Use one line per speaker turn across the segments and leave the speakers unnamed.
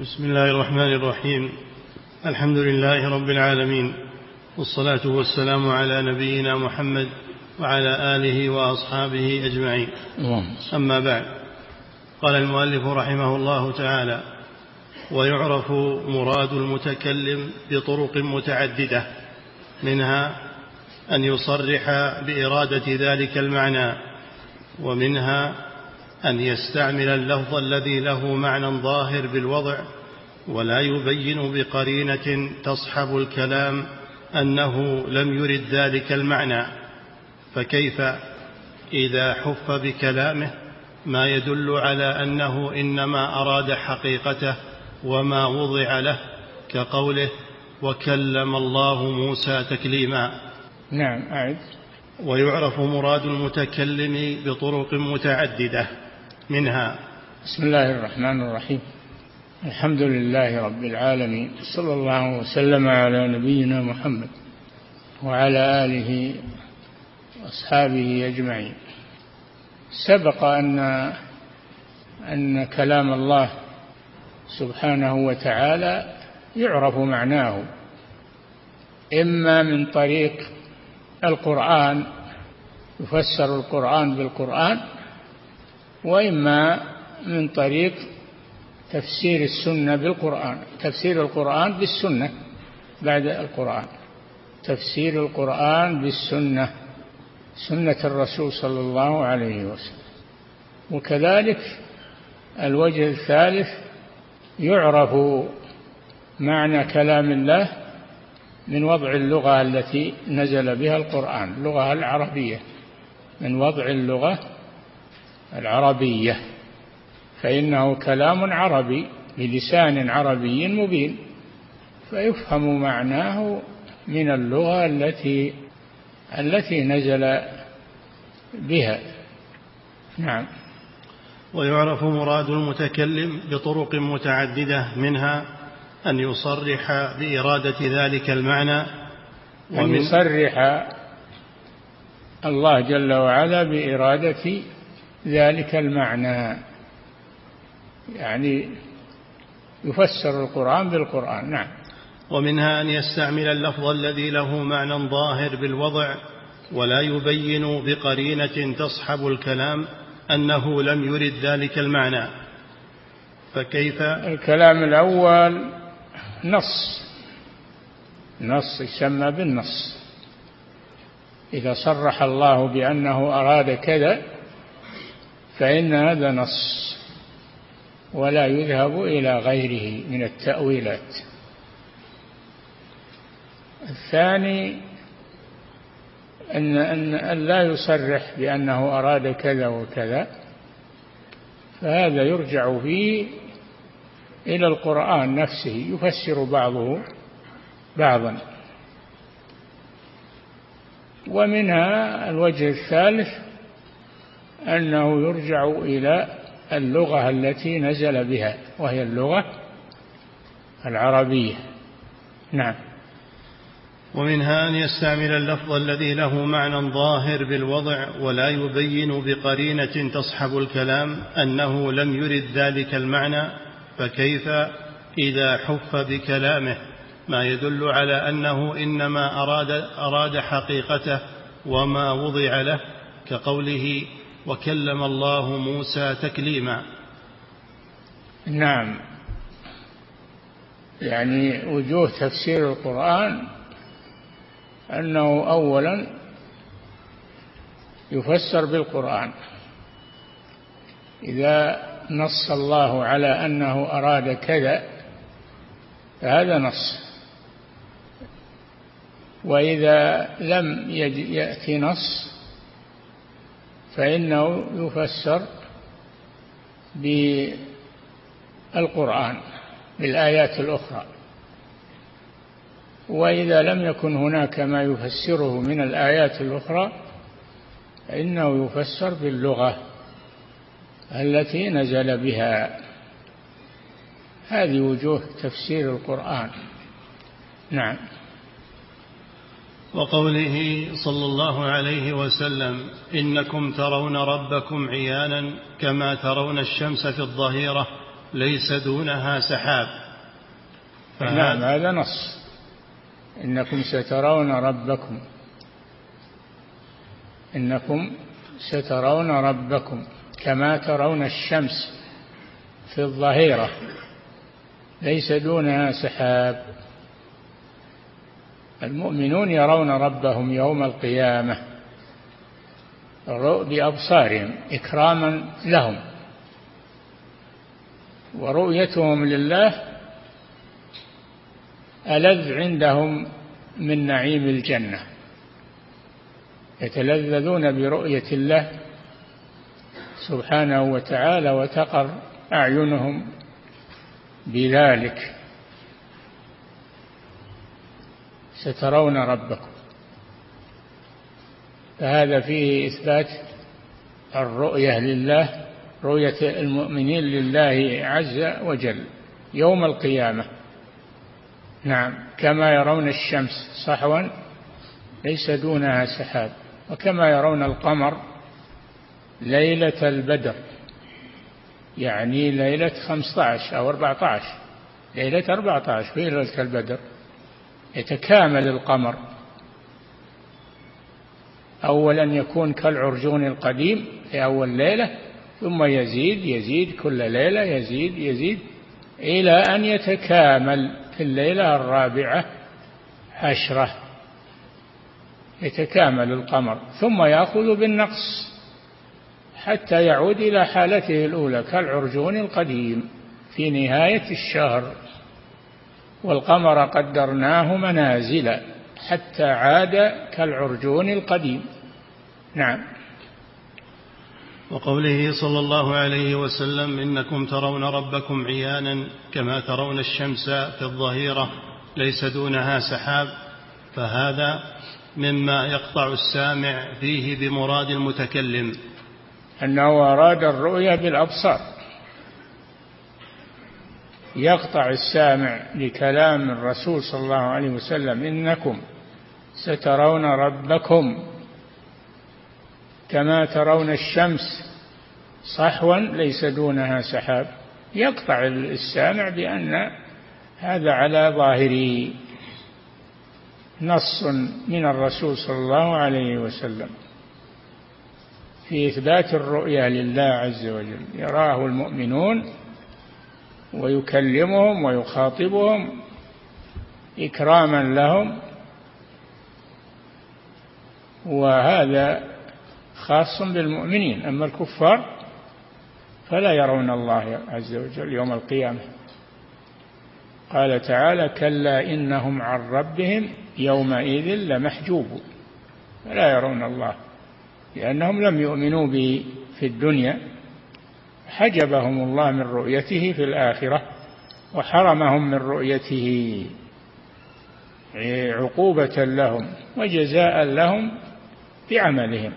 بسم الله الرحمن الرحيم. الحمد لله رب العالمين والصلاة والسلام على نبينا محمد وعلى آله وأصحابه أجمعين. أما بعد قال المؤلف رحمه الله تعالى ويعرف مراد المتكلم بطرق متعددة منها أن يصرح بإرادة ذلك المعنى ومنها أن يستعمل اللفظ الذي له معنى ظاهر بالوضع ولا يبين بقرينة تصحب الكلام أنه لم يرد ذلك المعنى. فكيف إذا حف بكلامه ما يدل على أنه إنما أراد حقيقته وما وضع له كقوله وكلم الله موسى تكليما.
نعم أعد.
ويعرف مراد المتكلم بطرق متعددة. منها.
بسم الله الرحمن الرحيم. الحمد لله رب العالمين. صلى الله وسلم على نبينا محمد وعلى آله وأصحابه أجمعين. سبق أن أن كلام الله سبحانه وتعالى يعرف معناه. إما من طريق القرآن يفسر القرآن بالقرآن وإما من طريق تفسير السنة بالقرآن تفسير القرآن بالسنة بعد القرآن تفسير القرآن بالسنة سنة الرسول صلى الله عليه وسلم. وكذلك الوجه الثالث يعرف معنى كلام الله من وضع اللغة التي نزل بها القرآن اللغة العربية من وضع اللغة العربية فإنه كلام عربي بلسان عربي مبين فيفهم معناه من اللغة التي التي نزل بها. نعم.
ويعرف مراد المتكلم بطرق متعددة منها أن يصرح بإرادة ذلك المعنى
أن يصرح الله جل وعلا بإرادة ذلك المعنى. يعني يفسر القرآن بالقرآن نعم.
ومنها أن يستعمل اللفظ الذي له معنى ظاهر بالوضع ولا يبين بقرينة تصحب الكلام أنه لم يرد ذلك المعنى. فكيف؟
الكلام الأول نص. نص يسمى بالنص. إذا صرح الله بأنه أراد كذا فإن هذا نص ولا يذهب إلى غيره من التأويلات. الثاني أن أن لا يصرح بأنه أراد كذا وكذا فهذا يرجع فيه إلى القرآن نفسه يفسر بعضه بعضا. ومنها الوجه الثالث أنه يرجع إلى اللغة التي نزل بها وهي اللغة العربية. نعم.
ومنها أن يستعمل اللفظ الذي له معنى ظاهر بالوضع ولا يبين بقرينة تصحب الكلام أنه لم يرد ذلك المعنى فكيف إذا حف بكلامه؟ ما يدل على أنه إنما أراد, أراد حقيقته وما وضع له كقوله وكلم الله موسى تكليما.
نعم. يعني وجوه تفسير القرآن أنه أولا يفسر بالقرآن. إذا نص الله على أنه أراد كذا فهذا نص. وإذا لم يأتي نص فإنه يفسر بالقرآن بالآيات الأخرى. وإذا لم يكن هناك ما يفسره من الآيات الأخرى فإنه يفسر باللغة التي نزل بها. هذه وجوه تفسير القرآن. نعم.
وقوله صلى الله عليه وسلم إنكم ترون ربكم عيانا كما ترون الشمس في الظهيرة ليس دونها سحاب.
نعم هذا نص. إنكم سترون ربكم. إنكم سترون ربكم كما ترون الشمس في الظهيرة ليس دونها سحاب. المؤمنون يرون ربهم يوم القيامة. بأبصارهم إكراما لهم. ورؤيتهم لله ألذ عندهم من نعيم الجنة. يتلذذون برؤية الله سبحانه وتعالى وتقر أعينهم بذلك. سترون ربكم. فهذا فيه إثبات الرؤية لله رؤية المؤمنين لله عز وجل يوم القيامة. نعم كما يرون الشمس صحوا ليس دونها سحاب وكما يرون القمر ليلة البدر يعني ليلة خمسة عشر أو أربعة عشر ليلة أربعة عشر في ليلة البدر. يتكامل القمر. أولا يكون كالعرجون القديم في أول ليلة ثم يزيد يزيد كل ليلة يزيد يزيد إلى أن يتكامل في الليلة الرابعة عشرة. يتكامل القمر ثم يأخذ بالنقص حتى يعود إلى حالته الأولى كالعرجون القديم في نهاية الشهر. والقمر قدرناه منازل حتى عاد كالعرجون القديم. نعم.
وقوله صلى الله عليه وسلم إنكم ترون ربكم عيانا كما ترون الشمس في الظهيرة ليس دونها سحاب فهذا مما يقطع السامع فيه بمراد المتكلم.
أنه أراد الرؤيا بالأبصار. يقطع السامع لكلام الرسول صلى الله عليه وسلم إنكم سترون ربكم كما ترون الشمس صحوا ليس دونها سحاب. يقطع السامع بأن هذا على ظاهره نص من الرسول صلى الله عليه وسلم في إثبات الرؤيا لله عز وجل. يراه المؤمنون ويكلمهم ويخاطبهم إكراما لهم. وهذا خاص بالمؤمنين. أما الكفار فلا يرون الله عز وجل يوم القيامة. قال تعالى كلا إنهم عن ربهم يومئذ لمحجوبون فلا يرون الله لأنهم لم يؤمنوا به في الدنيا. حجبهم الله من رؤيته في الآخرة وحرمهم من رؤيته. عقوبة لهم وجزاء لهم بعملهم.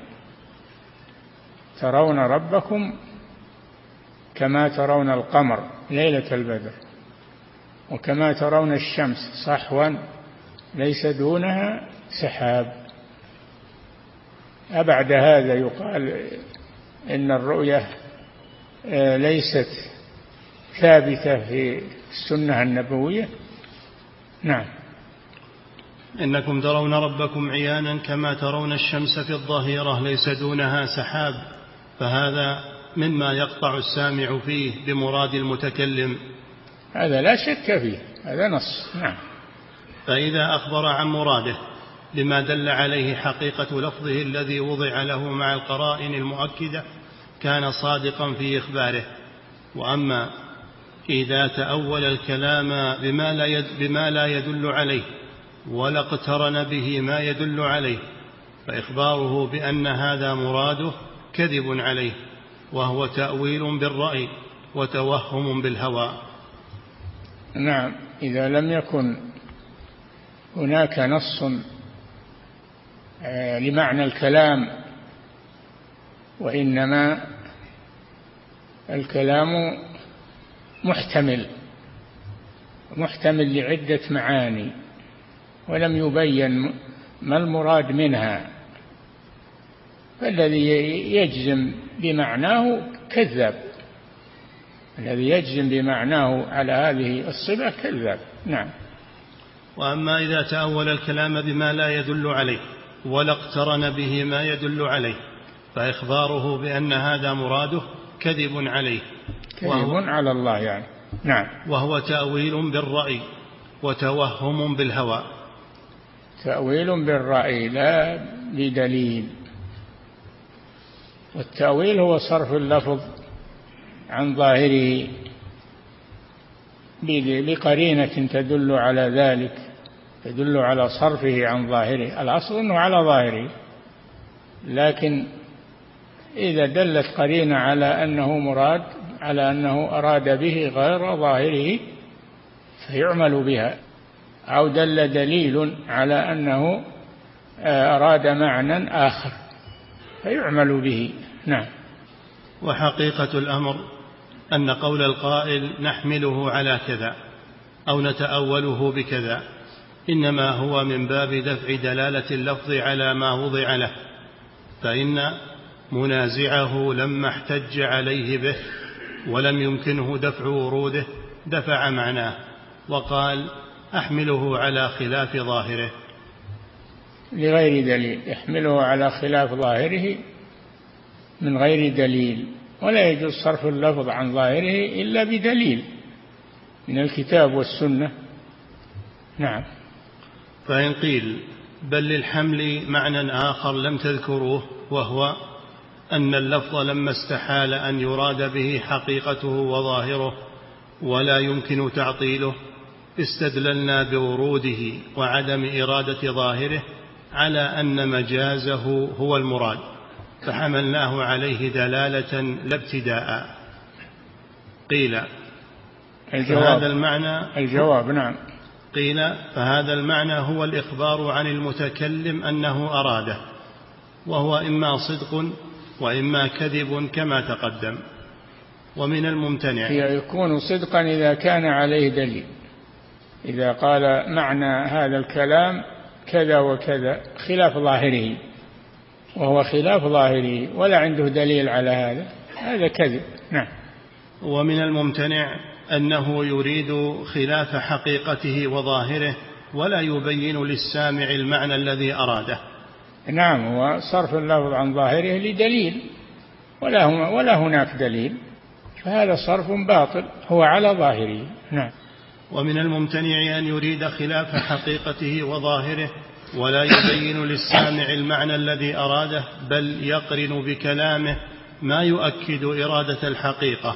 ترون ربكم كما ترون القمر ليلة البدر وكما ترون الشمس صحوا ليس دونها سحاب. أبعد هذا يقال إن الرؤية ليست ثابتة في السنة النبوية. نعم.
إنكم ترون ربكم عيانا كما ترون الشمس في الظهيرة ليس دونها سحاب. فهذا مما يقطع السامع فيه بمراد المتكلم.
هذا لا شك فيه. هذا نص. نعم.
فإذا أخبر عن مراده بما دل عليه حقيقة لفظه الذي وضع له مع القرائن المؤكدة كان صادقا في إخباره. وأما إذا تأول الكلام بما لا, يد بما لا يدل عليه ولا اقترن به ما يدل عليه فإخباره بأن هذا مراده كذب عليه وهو تأويل بالرأي وتوهم بالهوى.
نعم إذا لم يكن هناك نص آه، لمعنى الكلام وإنما الكلام محتمل محتمل لعدة معاني ولم يبين ما المراد منها. فالذي يجزم بمعناه كذاب الذي يجزم بمعناه على هذه الصفة كذاب نعم.
وأما إذا تأول الكلام بما لا يدل عليه ولا اقترن به ما يدل عليه فإخباره بأن هذا مراده كذب عليه.
كذب على الله يعني. نعم.
وهو تأويل بالرأي وتوهم بالهوى.
تأويل بالرأي لا بدليل. والتأويل هو صرف اللفظ عن ظاهره بقرينة تدل على ذلك تدل على صرفه عن ظاهره. الأصل أنه على ظاهره لكن إذا دلت قرينة على أنه مراد على أنه أراد به غير ظاهره فيعمل بها. أو دل دليل على أنه آه، أراد معنى آخر فيعمل به. نعم.
وحقيقة الأمر أن قول القائل نحمله على كذا أو نتأوله بكذا إنما هو من باب دفع دلالة اللفظ على ما وضع له فإن منازعه لما احتج عليه به ولم يمكنه دفع وروده دفع معناه وقال أحمله على خلاف ظاهره.
لغير دليل يحمله على خلاف ظاهره من غير دليل ولا يجوز صرف اللفظ عن ظاهره إلا بدليل من الكتاب والسنة. نعم.
فإن قيل بل للحمل معنى آخر لم تذكروه وهو أن اللفظ لما استحال أن يراد به حقيقته وظاهره ولا يمكن تعطيله استدللنا بوروده وعدم إرادة ظاهره على أن مجازه هو المراد فحملناه عليه دلالة لا ابتداء. قيل
الجواب. فهذا المعنى الجواب نعم.
قيل فهذا المعنى هو الإخبار عن المتكلم أنه أراده وهو إما صدق وإما كذب كما تقدم. ومن الممتنع
يكون صدقا إذا كان عليه دليل. إذا قال معنى هذا الكلام كذا وكذا خلاف ظاهره وهو خلاف ظاهره ولا عنده دليل على هذا هذا كذب. نعم.
ومن الممتنع أنه يريد خلاف حقيقته وظاهره ولا يبين للسامع المعنى الذي أراده.
نعم هو صرف اللفظ عن ظاهره لدليل ولا, ولا هناك دليل فهذا صرف باطل هو على ظاهره. نعم.
ومن الممتنع أن يريد خلاف حقيقته وظاهره ولا يبين للسامع المعنى الذي أراده بل يقرن بكلامه ما يؤكد إرادة الحقيقة.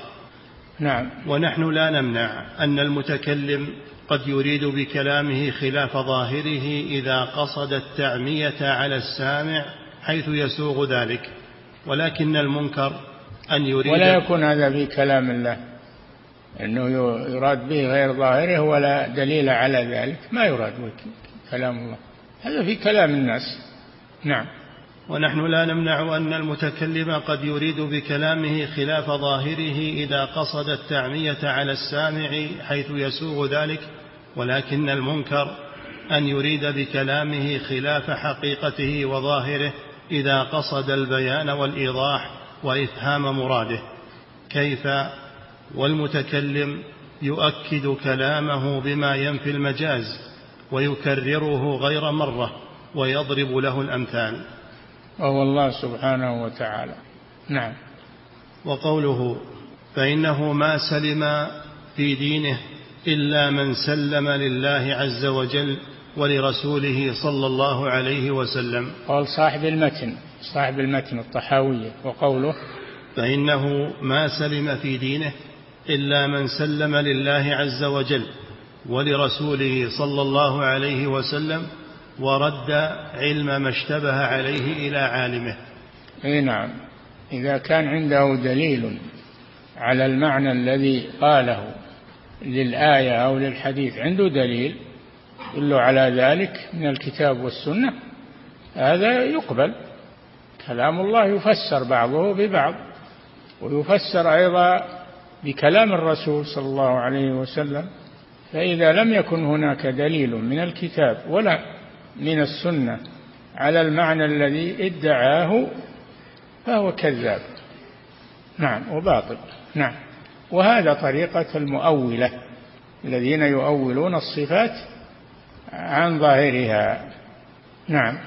نعم.
ونحن لا نمنع أن المتكلم قد يريد بكلامه خلاف ظاهره إذا قصد التعمية على السامع حيث يسوغ ذلك ولكن المنكر أن يريد
ولا يكون هذا في كلام الله أنه يراد به غير ظاهره ولا دليل على ذلك ما يراد كلام الله. هذا في كلام الناس. نعم.
ونحن لا نمنع أن المتكلم قد يريد بكلامه خلاف ظاهره إذا قصد التعمية على السامع حيث يسوغ ذلك ولكن المنكر أن يريد بكلامه خلاف حقيقته وظاهره إذا قصد البيان والإيضاح وإفهام مراده. كيف؟ والمتكلم يؤكد كلامه بما ينفي المجاز ويكرره غير مرة ويضرب له الأمثال.
وهو الله سبحانه وتعالى. نعم.
وقوله فإنه ما سلم في دينه إلا من سلم لله عز وجل ولرسوله صلى الله عليه وسلم.
قال صاحب المتن صاحب المتن الطحاويه وقوله
فإنه ما سلم في دينه إلا من سلم لله عز وجل ولرسوله صلى الله عليه وسلم ورد علم ما اشتبه عليه إلى عالمه.
إي نعم. إذا كان عنده دليل على المعنى الذي قاله للآية أو للحديث عنده دليل يدل على ذلك من الكتاب والسنة هذا يقبل. كلام الله يفسر بعضه ببعض ويفسر أيضا بكلام الرسول صلى الله عليه وسلم. فإذا لم يكن هناك دليل من الكتاب ولا من السنة على المعنى الذي ادعاه فهو كذاب. نعم وباطل. نعم. وهذا طريقة المؤولة الذين يؤولون الصفات عن ظاهرها. نعم.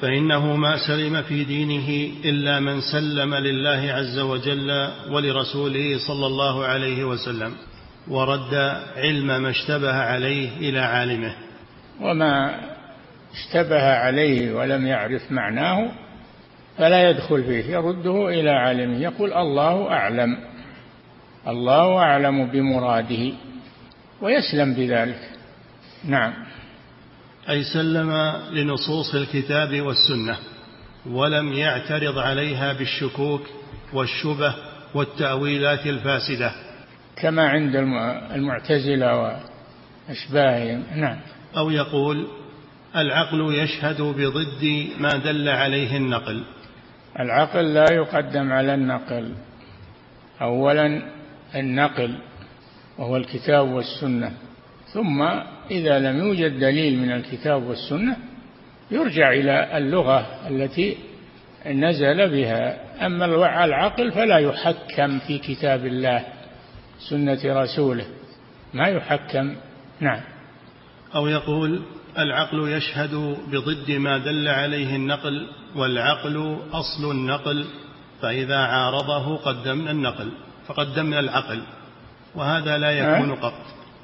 فإنه ما سلم في دينه إلا من سلم لله عز وجل ولرسوله صلى الله عليه وسلم ورد علم ما اشتبه عليه إلى عالمه.
وما اشتبه عليه ولم يعرف معناه فلا يدخل فيه يرده إلى عالمه يقول الله أعلم. الله أعلم بمراده ويسلم بذلك. نعم.
أي سلم لنصوص الكتاب والسنة ولم يعترض عليها بالشكوك والشبه والتأويلات الفاسدة.
كما عند المعتزلة وأشباههم. نعم.
أو يقول العقل يشهد بضد ما دل عليه النقل.
العقل لا يقدم على النقل. أولا النقل وهو الكتاب والسنة. ثم إذا لم يوجد دليل من الكتاب والسنة يرجع إلى اللغة التي نزل بها. أما العقل فلا يحكم في كتاب الله سنة رسوله. ما يحكم. نعم.
أو يقول العقل يشهد بضد ما دل عليه النقل والعقل أصل النقل فإذا عارضه قدمنا النقل. فقدمنا العقل وهذا لا يكون قط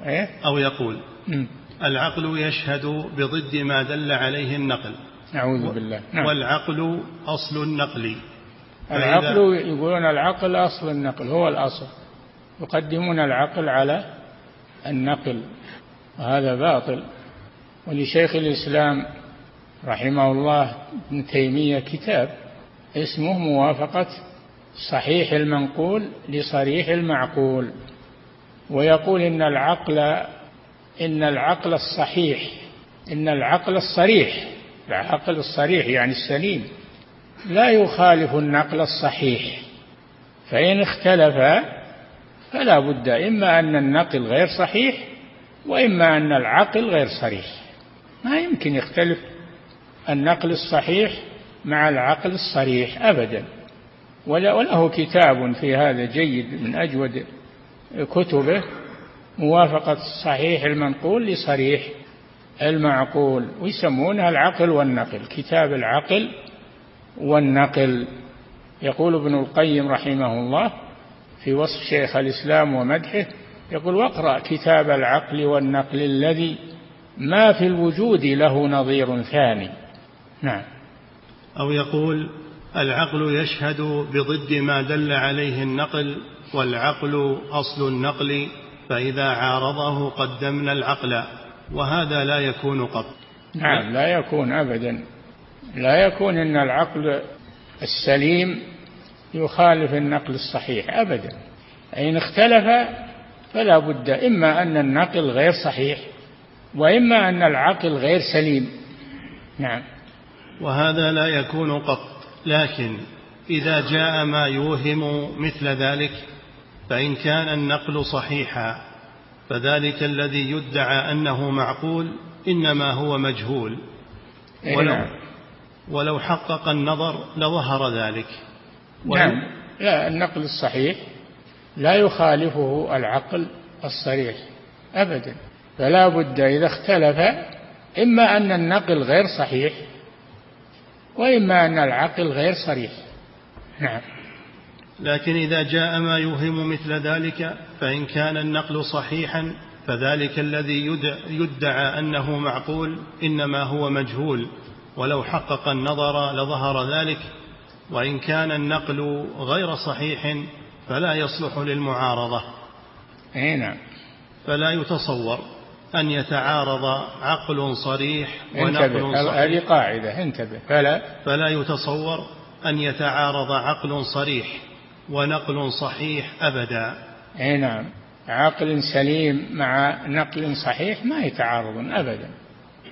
إيه؟
أو يقول. العقل يشهد بضد ما دل عليه النقل.
أعوذ بالله. نعم.
والعقل أصل النقل.
العقل يقولون العقل أصل النقل هو الأصل. يقدمون العقل على النقل وهذا باطل. ولشيخ الإسلام رحمه الله ابن تيمية كتاب اسمه موافقة صحيح المنقول لصريح المعقول ويقول إن العقل إن العقل الصحيح إن العقل الصريح العقل الصريح يعني السليم لا يخالف النقل الصحيح فإن اختلف فلا بد إما أن النقل غير صحيح وإما أن العقل غير صريح. ما يمكن يختلف النقل الصحيح مع العقل الصريح أبدا. وله كتاب في هذا جيد من أجود كتبه موافقة صحيح المنقول لصريح المعقول ويسمونها العقل والنقل كتاب العقل والنقل. يقول ابن القيم رحمه الله في وصف شيخ الإسلام ومدحه يقول واقرأ كتاب العقل والنقل الذي ما في الوجود له نظير ثاني. نعم.
أو يقول العقل يشهد بضد ما دل عليه النقل والعقل أصل النقل فإذا عارضه قدمنا العقل وهذا لا يكون قط.
نعم لا يكون أبدا. لا يكون إن العقل السليم يخالف النقل الصحيح أبدا. إن اختلف فلا بد إما أن النقل غير صحيح وإما أن العقل غير سليم. نعم.
وهذا لا يكون قط. لكن إذا جاء ما يوهم مثل ذلك فإن كان النقل صحيحا فذلك الذي يدعى أنه معقول إنما هو مجهول.
إيه،
ولو,
نعم.
ولو حقق النظر لظهر ذلك.
نعم. لا النقل الصحيح لا يخالفه العقل الصريح أبدا. فلا بد إذا اختلف إما أن النقل غير صحيح وإما أن العقل غير صريح. نعم.
لكن إذا جاء ما يوهم مثل ذلك فإن كان النقل صحيحا فذلك الذي يدعى أنه معقول إنما هو مجهول. ولو حقق النظر لظهر ذلك. وإن كان النقل غير صحيح فلا يصلح للمعارضة.
أي نعم.
فلا يتصور. أن يتعارض عقل صريح ونقل صحيح
هذه قاعدة انتبه. فلا
فلا يتصور أن يتعارض عقل صريح ونقل صحيح أبدا.
أي نعم. عقل سليم مع نقل صحيح ما يتعارضون أبدا.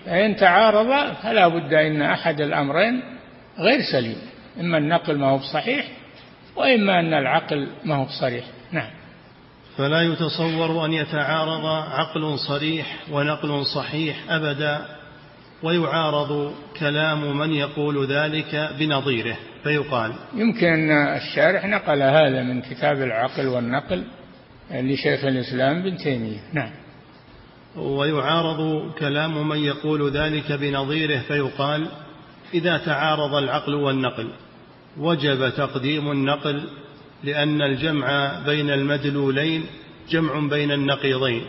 فإن تعارض فلا بد أن أحد الأمرين غير سليم. إما النقل ما هو بصحيح وإما أن العقل ما هو بصريح. نعم.
فلا يتصور أن يتعارض عقل صريح ونقل صحيح أبدا ويعارض كلام من يقول ذلك بنظيره. فيقال
يمكن أن الشارح نقل هذا من كتاب العقل والنقل لشيخ الإسلام بن تيمية. نعم.
ويعارض كلام من يقول ذلك بنظيره. فيقال إذا تعارض العقل والنقل وجب تقديم النقل لأن الجمع بين المدلولين جمع بين النقيضين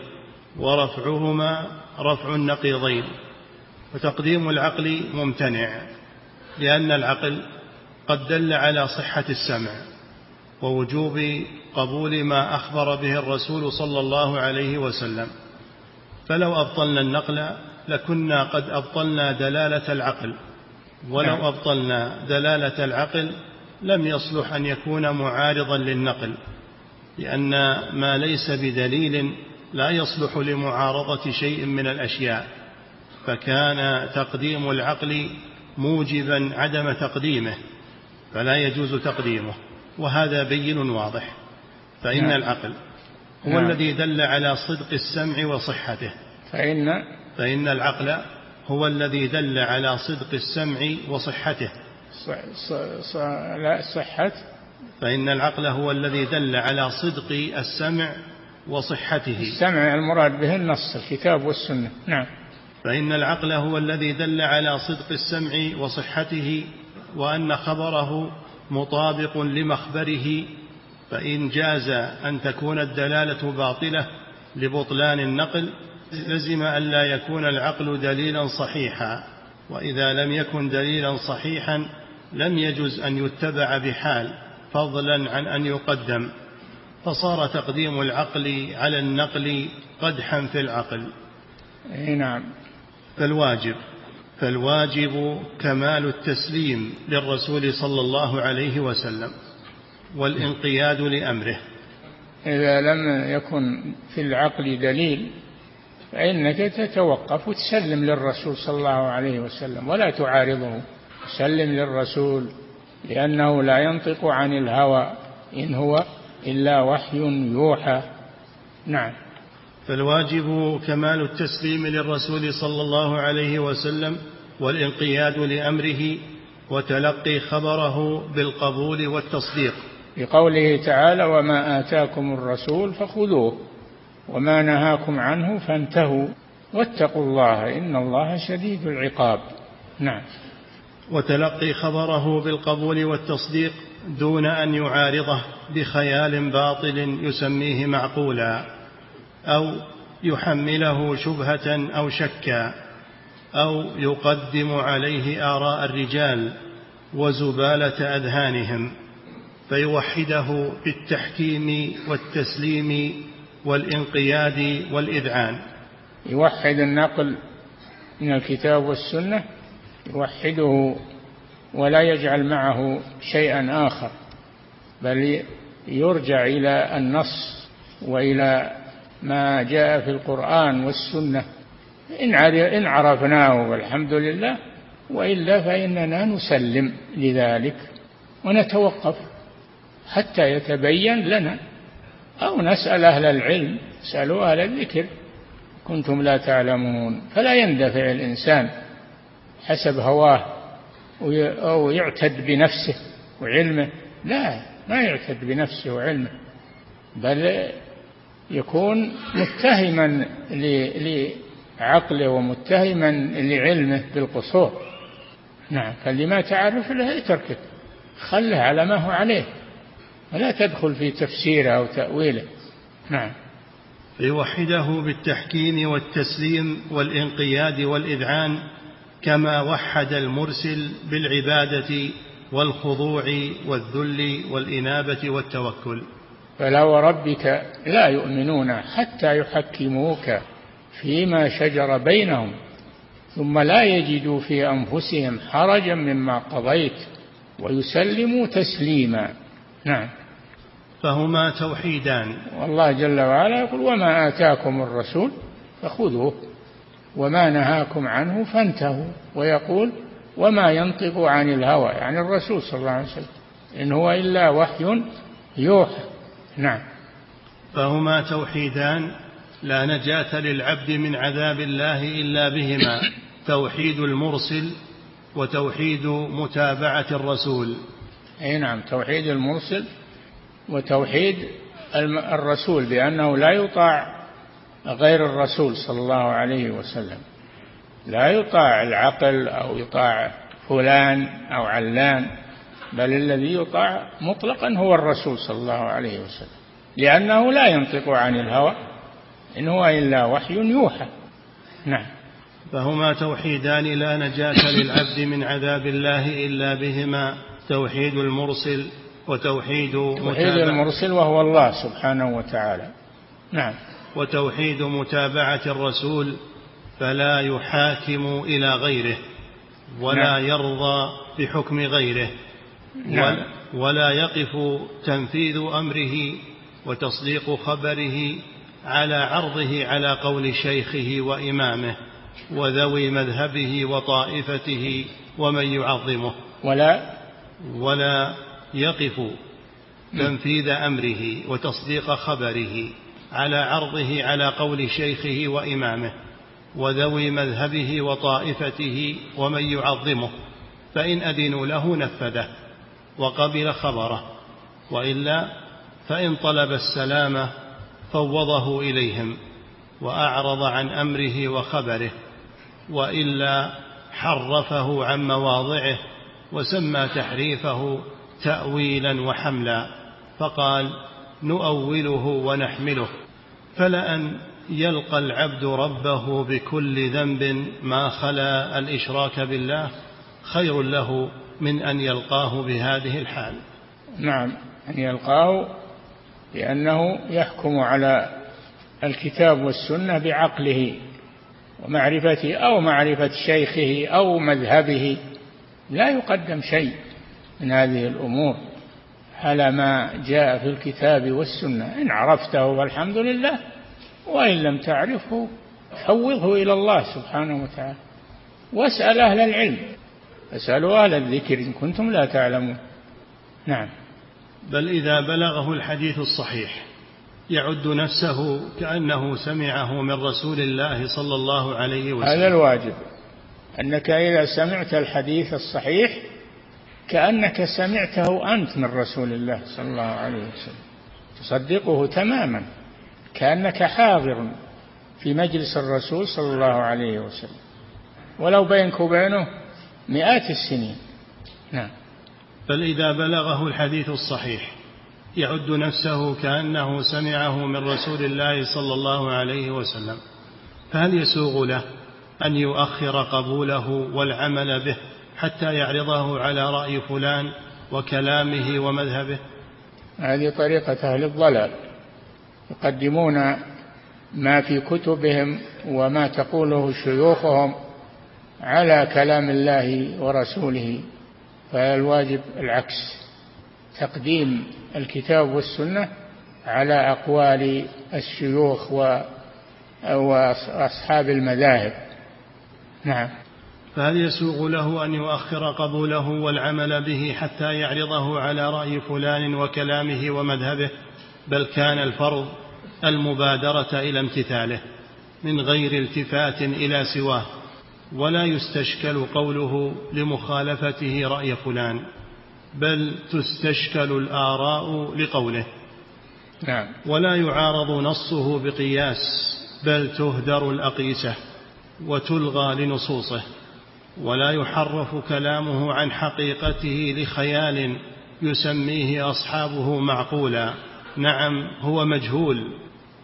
ورفعهما رفع النقيضين وتقديم العقل ممتنع لأن العقل قد دل على صحة السمع ووجوب قبول ما أخبر به الرسول صلى الله عليه وسلم فلو أبطلنا النقل لكنا قد أبطلنا دلالة العقل ولو نعم. أبطلنا دلالة العقل لم يصلح أن يكون معارضا للنقل لأن ما ليس بدليل لا يصلح لمعارضة شيء من الأشياء فكان تقديم العقل موجبا عدم تقديمه فلا يجوز تقديمه وهذا بين واضح فإن نعم. العقل هو نعم. الذي دل على صدق السمع وصحته
فإن
فإن العقل هو الذي دل على صدق السمع وصحته
صحة.
فإن العقل هو الذي دل على صدق السمع وصحته.
السمع المراد به النص الكتاب والسنة. نعم.
فإن العقل هو الذي دل على صدق السمع وصحته وأن خبره مطابق لمخبره فإن جاز أن تكون الدلالة باطلة لبطلان النقل لزم أن لا يكون العقل دليلا صحيحا. وإذا لم يكن دليلا صحيحا لم يجز أن يتبع بحال فضلا عن أن يقدم. فصار تقديم العقل على النقل قدحا في العقل.
نعم.
فالواجب فالواجب كمال التسليم للرسول صلى الله عليه وسلم والانقياد لأمره.
إذا لم يكن في العقل دليل فإنك تتوقف وتسلم للرسول صلى الله عليه وسلم ولا تعارضه. سلم للرسول لأنه لا ينطق عن الهوى إن هو إلا وحي يوحى. نعم.
فالواجب كمال التسليم للرسول صلى الله عليه وسلم والانقياد لأمره وتلقي خبره بالقبول والتصديق.
بقوله تعالى وما آتاكم الرسول فخذوه وما نهاكم عنه فانتهوا واتقوا الله إن الله شديد العقاب. نعم.
وتلقي خبره بالقبول والتصديق دون أن يعارضه بخيال باطل يسميه معقولا أو يحمله شبهة أو شكا أو يقدم عليه آراء الرجال وزبالة أذهانهم فيوحده بالتحكيم والتسليم والانقياد والإذعان.
يوحد النقل من الكتاب والسنة يوحده ولا يجعل معه شيئا آخر بل يرجع إلى النص وإلى ما جاء في القرآن والسنة. إن عرفناه والحمد لله وإلا فإننا نسلم لذلك ونتوقف حتى يتبين لنا أو نسأل أهل العلم اسألوا أهل الذكر كنتم لا تعلمون. فلا يندفع الإنسان حسب هواه أو يعتد بنفسه وعلمه. لا ما يعتد بنفسه وعلمه بل يكون متهما لعقله ومتهما لعلمه بالقصور. نعم فاللي ما تعرف له اتركه خله على ما هو عليه ولا تدخل في تفسيره أو تأويله. نعم.
فيوحده بالتحكيم والتسليم والإنقياد والإذعان كما وحد المرسل بالعبادة والخضوع والذل والإنابة والتوكل.
فلا وربك لا يؤمنون حتى يحكموك فيما شجر بينهم ثم لا يجدوا في أنفسهم حرجا مما قضيت ويسلموا تسليما. نعم.
فهما توحيدان.
والله جل وعلا يقول وما آتاكم الرسول فخذوه. وما نهاكم عنه فانتهوا. ويقول وما ينطق عن الهوى يعني الرسول صلى الله عليه وسلم إن هو إلا وحي يوحى. نعم.
فهما توحيدان لا نجاة للعبد من عذاب الله إلا بهما توحيد المرسل وتوحيد متابعة الرسول.
أي نعم توحيد المرسل وتوحيد الرسول بأنه لا يطاع غير الرسول صلى الله عليه وسلم. لا يطاع العقل أو يطاع فلان أو علان بل الذي يطاع مطلقا هو الرسول صلى الله عليه وسلم. لأنه لا ينطق عن الهوى إن هو إلا وحي يوحى. نعم.
فهما توحيدان لا نجاة للعبد من عذاب الله إلا بهما. توحيد المرسل وتوحيد
توحيد المرسل وهو الله سبحانه وتعالى. نعم.
وتوحيد متابعة الرسول فلا يحاكم إلى غيره ولا نعم. يرضى بحكم غيره نعم. ولا يقف تنفيذ أمره وتصديق خبره على عرضه على قول شيخه وإمامه وذوي مذهبه وطائفته ومن يعظمه
ولا
ولا يقف تنفيذ أمره وتصديق خبره على عرضه على قول شيخه وإمامه وذوي مذهبه وطائفته ومن يعظمه فإن أذنوا له نفذه وقبل خبره وإلا فإن طلب السلامه فوضه إليهم وأعرض عن أمره وخبره وإلا حرفه عن مواضعه وسمى تحريفه تاويلا وحملا فقال نؤوله ونحمله. فلأن يلقى العبد ربه بكل ذنب ما خلا الإشراك بالله خير له من أن يلقاه بهذه الحال.
نعم أن يلقاه لأنه يحكم على الكتاب والسنة بعقله ومعرفته أو معرفة شيخه أو مذهبه. لا يقدم شيء من هذه الأمور. على ما جاء في الكتاب والسنة. إن عرفته فالحمد لله وإن لم تعرفه فوضه إلى الله سبحانه وتعالى. واسأل أهل العلم. اسألوا أهل الذكر إن كنتم لا تعلمون. نعم.
بل إذا بلغه الحديث الصحيح يعد نفسه كأنه سمعه من رسول الله صلى الله عليه وسلم.
هذا الواجب. أنك إذا سمعت الحديث الصحيح كأنك سمعته أنت من رسول الله صلى الله عليه وسلم. تصدقه تماما. كأنك حاضر في مجلس الرسول صلى الله عليه وسلم. ولو بينك وبينه مئات السنين. نعم.
بل إذا بلغه الحديث الصحيح يعد نفسه كأنه سمعه من رسول الله صلى الله عليه وسلم. فهل يسوغ له أن يؤخر قبوله والعمل به؟ حتى يعرضه على رأي فلان وكلامه ومذهبه.
هذه طريقة أهل الضلال يقدمون ما في كتبهم وما تقوله شيوخهم على كلام الله ورسوله فالواجب العكس. تقديم الكتاب والسنة على أقوال الشيوخ وأصحاب المذاهب. نعم.
فهل يسوغ له أن يؤخر قبوله والعمل به حتى يعرضه على رأي فلان وكلامه ومذهبه؟ بل كان الفرض المبادرة إلى امتثاله من غير التفات إلى سواه ولا يستشكل قوله لمخالفته رأي فلان بل تستشكل الآراء لقوله.
نعم.
ولا يعارض نصه بقياس بل تهدر الأقيسة وتلغى لنصوصه. ولا يحرف كلامه عن حقيقته لخيال يسميه أصحابه معقولا. نعم هو مجهول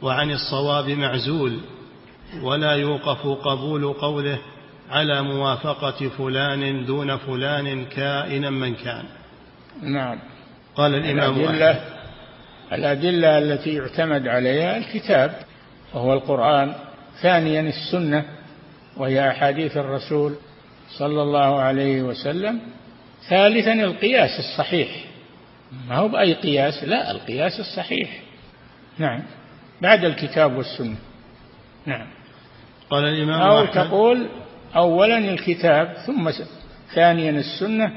وعن الصواب معزول ولا يوقف قبول قوله على موافقة فلان دون فلان كائنا من كان.
نعم.
قال الإمام
الأدلة, الأدلة التي يعتمد عليها الكتاب وهو القرآن ثانيا السنة وهي أحاديث الرسول صلى الله عليه وسلم. ثالثا القياس الصحيح. ما هو بأي قياس؟ لا القياس الصحيح. نعم. بعد الكتاب والسنة. نعم.
قال الإمام
أو أحمد تقول أولا الكتاب ثم ثانيا السنة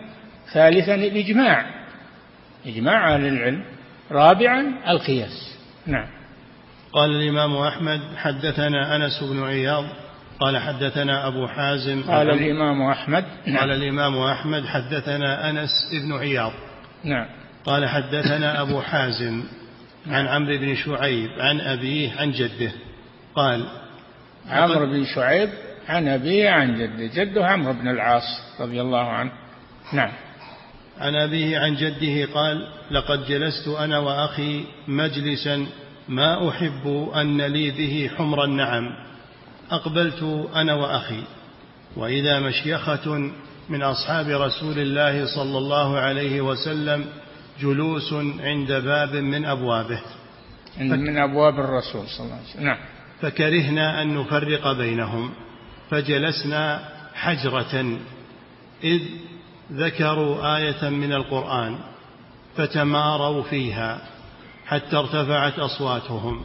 ثالثا الإجماع. إجماع أهل العلم. رابعا القياس. نعم.
قال الإمام أحمد حدثنا أنس بن عياض قال حدثنا أبو حازم
قال الإمام أحمد.
نعم. قال الإمام أحمد حدثنا أنس بن عياض.
نعم.
قال حدثنا أبو حازم عن عمرو بن شعيب عن أبيه عن جده. قال
عمرو بن شعيب عن أبيه عن جده. جده عمرو بن العاص رضي الله عنه. نعم.
عن أبيه عن جده قال لقد جلست أنا وأخي مجلسا ما أحب أن لي به حمر النعم. أقبلت أنا وأخي وإذا مشيخة من أصحاب رسول الله صلى الله عليه وسلم جلوس عند باب من أبوابه.
من أبواب الرسول صلى الله عليه وسلم. نعم.
فكرهنا أن نفرق بينهم فجلسنا حجرة إذ ذكروا آية من القرآن فتماروا فيها حتى ارتفعت أصواتهم.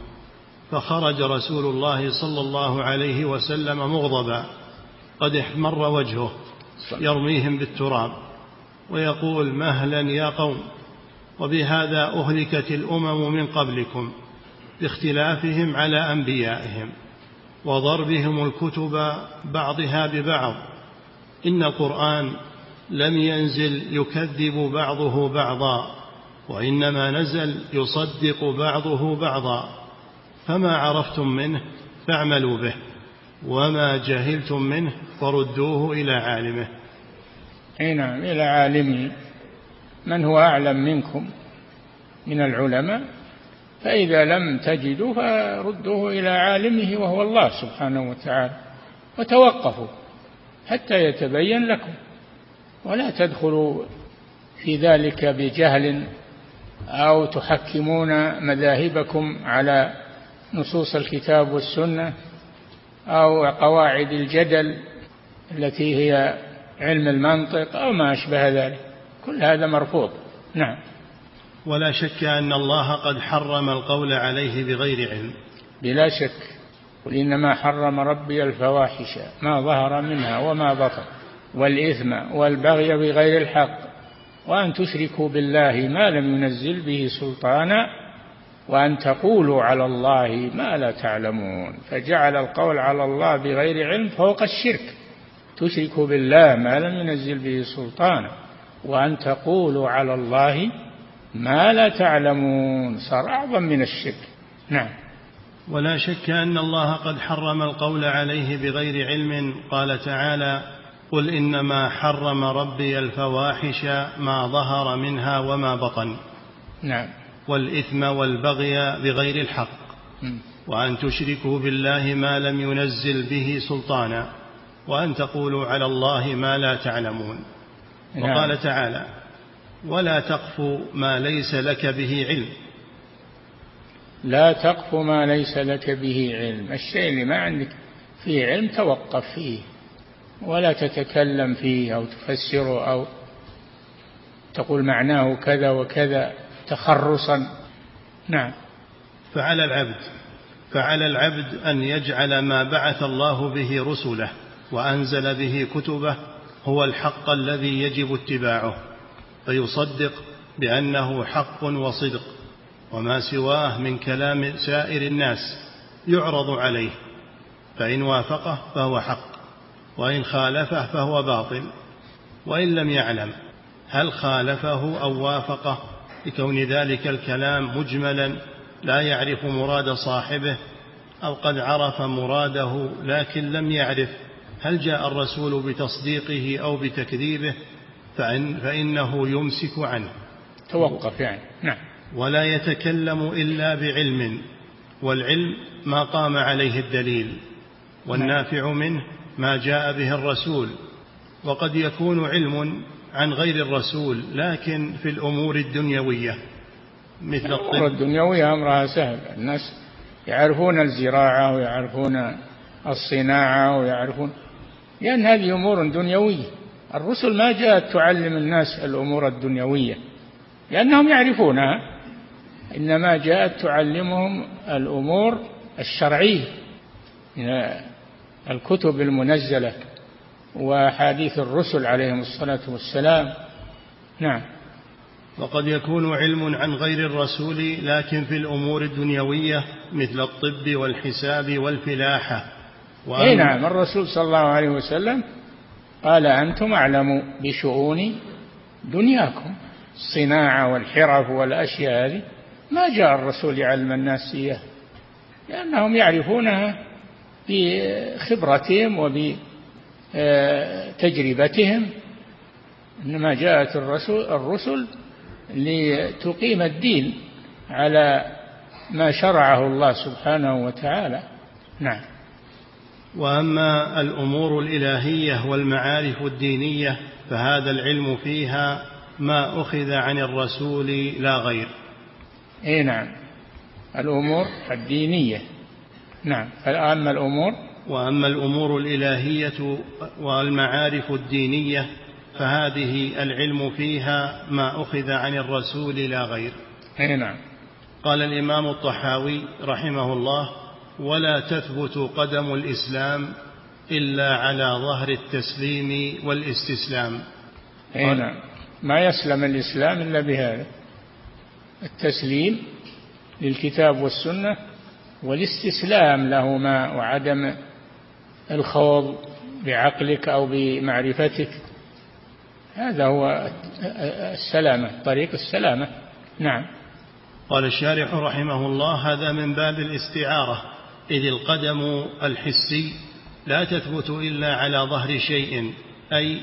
فخرج رسول الله صلى الله عليه وسلم مغضبا. قد احمر وجهه يرميهم بالتراب ويقول مهلا يا قوم وبهذا أهلكت الأمم من قبلكم باختلافهم على أنبيائهم وضربهم الكتب بعضها ببعض إن القرآن لم ينزل يكذب بعضه بعضا وإنما نزل يصدق بعضه بعضا. فما عرفتم منه فاعملوا به وما جهلتم منه فردوه إلى عالمه.
أي نعم إلى عالمه. من هو أعلم منكم من العلماء؟ فإذا لم تجدوا فردوه إلى عالمه وهو الله سبحانه وتعالى وتوقفوا حتى يتبين لكم. ولا تدخلوا في ذلك بجهل أو تحكمون مذاهبكم على نصوص الكتاب والسنة أو قواعد الجدل التي هي علم المنطق أو ما أشبه ذلك. كل هذا مرفوض. نعم.
ولا شك أن الله قد حرم القول عليه بغير علم.
بلا شك. قل إنما حرم ربي الفواحش ما ظهر منها وما بطن والإثم والبغي بغير الحق وأن تشركوا بالله ما لم ينزل به سلطانا وأن تقولوا على الله ما لا تعلمون فجعل القول على الله بغير علم فوق الشرك. تشركوا بالله ما لم ينزل به سلطانا. وأن تقولوا على الله ما لا تعلمون صار أعظم من الشرك. نعم.
ولا شك أن الله قد حرم القول عليه بغير علم. قال تعالى قل إنما حرم ربي الفواحش ما ظهر منها وما بطن.
نعم.
والإثم والبغي بغير الحق وأن تشركوا بالله ما لم ينزل به سلطانا وأن تقولوا على الله ما لا تعلمون. نعم. وقال تعالى ولا تقف ما ليس لك به علم.
لا تقف ما ليس لك به علم. الشيء اللي ما عندك فيه علم توقف فيه ولا تتكلم فيه أو تفسره أو تقول معناه كذا وكذا. تخرصا. نعم.
فعلى العبد فعلى العبد أن يجعل ما بعث الله به رسله وأنزل به كتبه هو الحق الذي يجب اتباعه فيصدق بأنه حق وصدق وما سواه من كلام سائر الناس يعرض عليه فإن وافقه فهو حق وإن خالفه فهو باطل وإن لم يعلم هل خالفه أو وافقه لكون ذلك الكلام مجملا لا يعرف مراد صاحبه أو قد عرف مراده لكن لم يعرف هل جاء الرسول بتصديقه أو بتكذيبه فإن فإنه يمسك عنه.
توقف يعني. نعم.
ولا يتكلم إلا بعلم والعلم ما قام عليه الدليل والنافع منه ما جاء به الرسول وقد يكون علم عن غير الرسول لكن في الأمور الدنيوية
مثل الأمور الدنيوية أمرها سهل. الناس يعرفون الزراعة ويعرفون الصناعة ويعرفون لأن هذه أمور دنيوية. الرسل ما جاءت تعلم الناس الأمور الدنيوية لأنهم يعرفونها. إنما جاءت تعلمهم الأمور الشرعية الكتب المنزلة. وحديث الرسل عليهم الصلاة والسلام. نعم.
وقد يكون علم عن غير الرسول لكن في الأمور الدنيوية مثل الطب والحساب والفلاحة.
أي نعم. الرسول صلى الله عليه وسلم قال أنتم أعلم بشؤون دنياكم. الصناعة والحرف والأشياء هذه. ما جاء الرسول يعلم الناس إياه لأنهم يعرفونها بخبرتهم وبتجربتهم إنما جاءت الرسول الرسل لتقيم الدين على ما شرعه الله سبحانه وتعالى. نعم.
وأما الأمور الإلهية والمعارف الدينية فهذا العلم فيها ما أخذ عن الرسول لا غير.
اي نعم. الأمور الدينية. نعم. فاما الأمور؟
وأما الأمور الإلهية والمعارف الدينية فهذه العلم فيها ما أخذ عن الرسول لا غير.
أي نعم.
قال الإمام الطحاوي رحمه الله ولا تثبت قدم الإسلام إلا على ظهر التسليم والاستسلام.
أي نعم. ما يسلم الإسلام إلا بهذا التسليم للكتاب والسنة والاستسلام لهما وعدم الخوض بعقلك أو بمعرفتك. هذا هو السلامة طريق السلامة. نعم.
قال الشارح رحمه الله هذا من باب الاستعارة إذ القدم الحسي لا تثبت إلا على ظهر شيء أي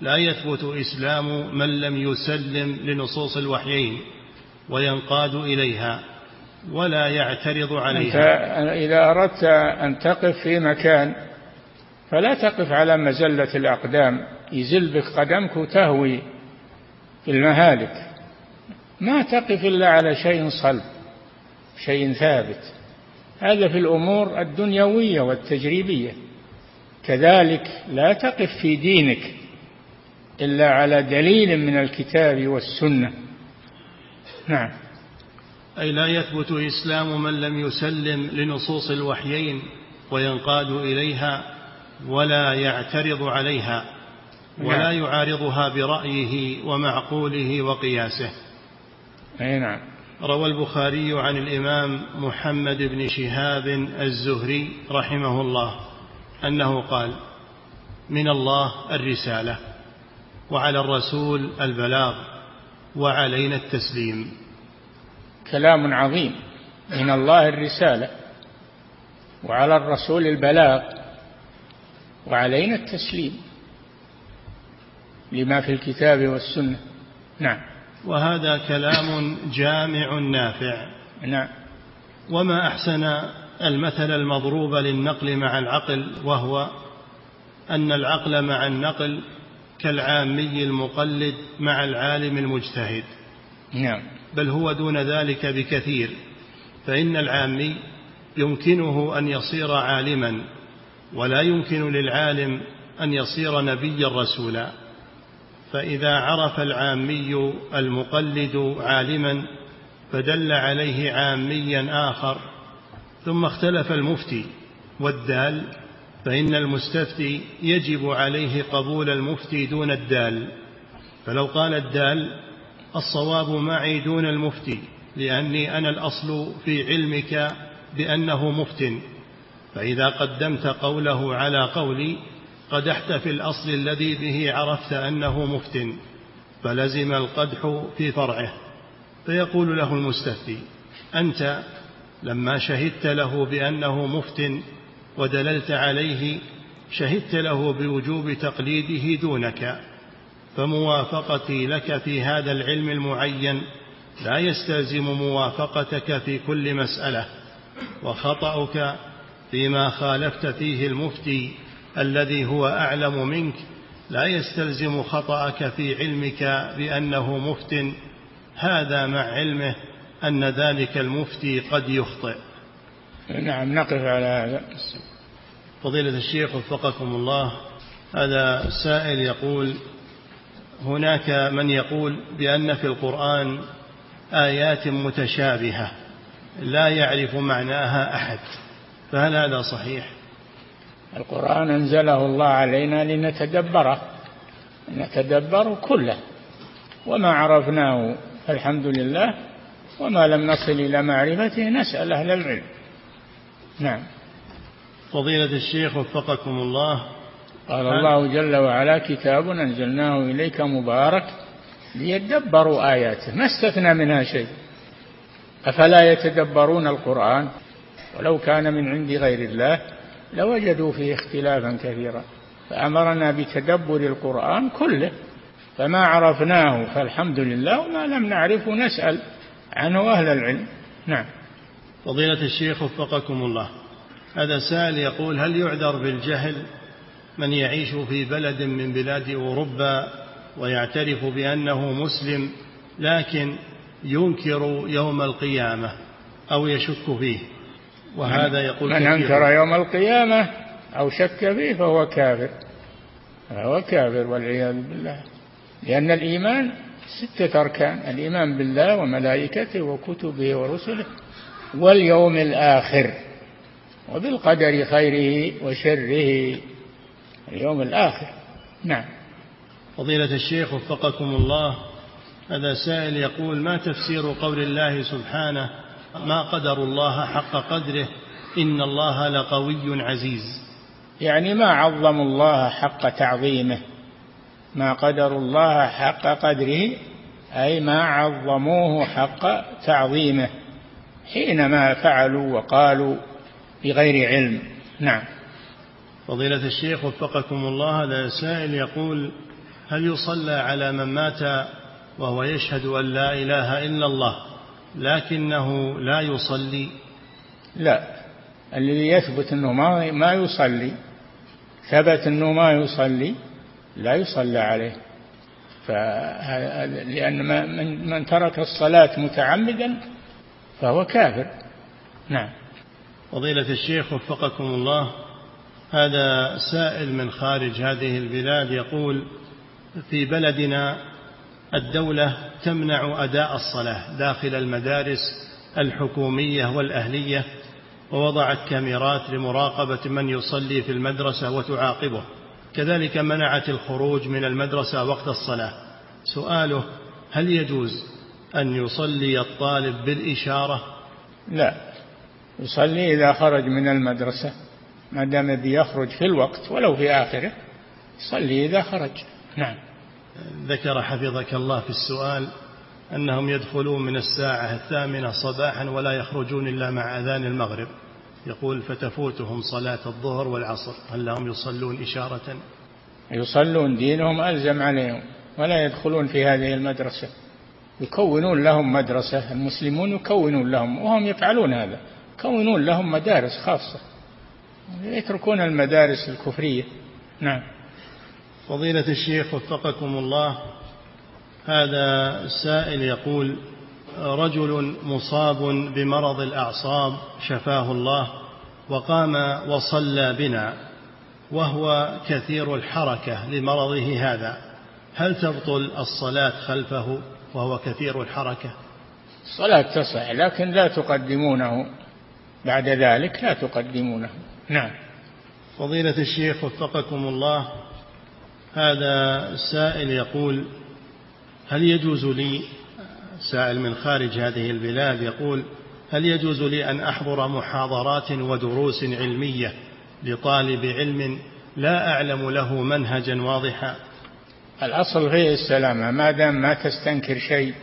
لا يثبت إسلام من لم يسلم لنصوص الوحيين وينقاد إليها ولا يعترض عليها.
إذا أردت أن تقف في مكان فلا تقف على مزلة الأقدام. يزل بك قدمك وتهوي في المهالك. ما تقف إلا على شيء صلب شيء ثابت. هذا في الأمور الدنيوية والتجريبية. كذلك لا تقف في دينك إلا على دليل من الكتاب والسنة. نعم.
أي لا يثبت إسلام من لم يسلم لنصوص الوحيين وينقاد إليها ولا يعترض عليها ولا نعم. يعارضها برأيه ومعقوله وقياسه.
أي نعم.
روى البخاري عن الإمام محمد بن شهاب الزهري رحمه الله أنه قال من الله الرسالة وعلى الرسول البلاغ وعلينا التسليم.
كلام عظيم. من الله الرسالة وعلى الرسول البلاغ وعلينا التسليم لما في الكتاب والسنة. نعم.
وهذا كلام جامع نافع.
نعم.
وما أحسن المثل المضروب للنقل مع العقل وهو أن العقل مع النقل كالعامي المقلد مع العالم المجتهد.
نعم.
بل هو دون ذلك بكثير. فإن العامي يمكنه أن يصير عالما. ولا يمكن للعالم أن يصير نبيا رسولا. فإذا عرف العامي المقلد عالما فدل عليه عاميا آخر. ثم اختلف المفتي والدال فإن المستفتي يجب عليه قبول المفتي دون الدال. فلو قال الدال الصواب معي دون المفتي لأني أنا الأصل في علمك بأنه مفت. فإذا قدمت قوله على قولي قدحت في الأصل الذي به عرفت أنه مفت فلزم القدح في فرعه. فيقول له المستفتي أنت لما شهدت له بأنه مفت ودللت عليه شهدت له بوجوب تقليده دونك فموافقتي لك في هذا العلم المعين لا يستلزم موافقتك في كل مسألة وخطأك فيما خالفت فيه المفتي الذي هو أعلم منك لا يستلزم خطأك في علمك بأنه مفت. هذا مع علمه أن ذلك المفتي قد يخطئ.
نعم نقف على هذا.
فضيلة الشيخ وفقكم الله هذا سائل يقول هناك من يقول بأن في القرآن آيات متشابهة لا يعرف معناها أحد. فهل هذا صحيح؟
القرآن أنزله الله علينا لنتدبره. نتدبر كله. وما عرفناه فالحمد لله. وما لم نصل إلى معرفته نسأل أهل العلم. نعم.
فضيلة الشيخ وفقكم الله.
قال الله جل وعلا كتاب أنزلناه إليك مبارك ليدبروا آياته. ما استثنى منها شيء؟ أفلا يتدبرون القرآن؟ ولو كان من عند غير الله لوجدوا فيه اختلافا كثيرا. فأمرنا بتدبر القرآن كله. فما عرفناه فالحمد لله وما لم نعرفه نسأل عنه أهل العلم. نعم.
فضيلة الشيخ وفقكم الله. هذا سائل يقول هل يعذر بالجهل من يعيش في بلد من بلاد أوروبا ويعترف بأنه مسلم لكن ينكر يوم القيامة أو يشك فيه؟ وهذا يقول
من أنكر يوم القيامة أو شك فيه فهو كافر. فهو كافر والعياذ بالله. لأن الإيمان ستة أركان الإيمان بالله وملائكته وكتبه ورسله واليوم الآخر وبالقدر خيره وشره اليوم الآخر. نعم.
فضيلة الشيخ وفقكم الله هذا سائل يقول ما تفسير قول الله سبحانه ما قدر الله حق قدره إن الله لقوي عزيز.
يعني ما عظموا الله حق تعظيمه؟ ما قدروا الله حق قدره أي ما عظموه حق تعظيمه حينما فعلوا وقالوا بغير علم. نعم.
فضيلة الشيخ وفقكم الله هذا سائل يقول هل يصلى على من مات وهو يشهد أن لا إله إلا الله؟ لكنه لا يصلي.
لا الذي يثبت أنه ما ما يصلي ثبت أنه ما يصلي لا يصلى عليه. لأن من, من ترك الصلاة متعمدا فهو كافر. نعم.
فضيلة الشيخ وفقكم الله هذا سائل من خارج هذه البلاد يقول في بلدنا الدولة تمنع أداء الصلاة داخل المدارس الحكومية والأهلية ووضعت كاميرات لمراقبة من يصلي في المدرسة وتعاقبه. كذلك منعت الخروج من المدرسة وقت الصلاة. سؤاله هل يجوز أن يصلي الطالب بالإشارة؟
لا. يصلي إذا خرج من المدرسة ما دام بيخرج في الوقت ولو في آخره يصلي إذا خرج. نعم.
ذكر حفظك الله في السؤال أنهم يدخلون من الساعة الثامنة صباحا ولا يخرجون إلا مع أذان المغرب. يقول فتفوتهم صلاة الظهر والعصر. هل لهم يصلون إشارة؟
يصلون دينهم ألزم عليهم ولا يدخلون في هذه المدرسة. يكونون لهم مدرسة المسلمون يكونون لهم وهم يفعلون هذا. يكونون لهم مدارس خاصة. يتركون المدارس الكفرية. نعم.
فضيلة الشيخ وفقكم الله هذا سائل يقول رجل مصاب بمرض الأعصاب شفاه الله وقام وصلى بنا وهو كثير الحركة لمرضه هذا هل تبطل الصلاة خلفه وهو كثير الحركة؟
الصلاة تصح لكن لا تقدمونه. بعد ذلك لا تقدمونه. نعم.
فضيلة الشيخ وفقكم الله هذا سائل يقول هل يجوز لي سائل من خارج هذه البلاد يقول هل يجوز لي أن أحضر محاضرات ودروس علمية لطالب علم لا أعلم له منهجا واضحا؟
الأصل فيه السلامة. ما دام ما تستنكر شيء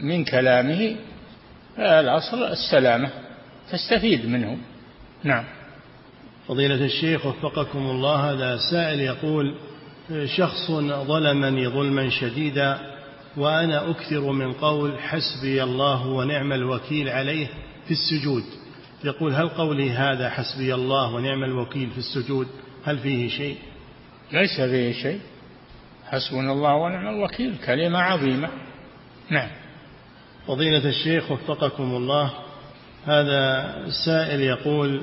من كلامه الأصل السلامة. تستفيد منه. نعم.
فضيلة الشيخ وفقكم الله هذا سائل يقول شخص ظلمني ظلما شديدا وأنا أكثر من قول حسبي الله ونعم الوكيل عليه في السجود. يقول هل قولي هذا حسبي الله ونعم الوكيل في السجود؟ هل فيه شيء؟
ليس فيه شيء. حسبنا الله ونعم الوكيل. كلمة عظيمة. نعم.
فضيلة الشيخ وفقكم الله هذا سائل يقول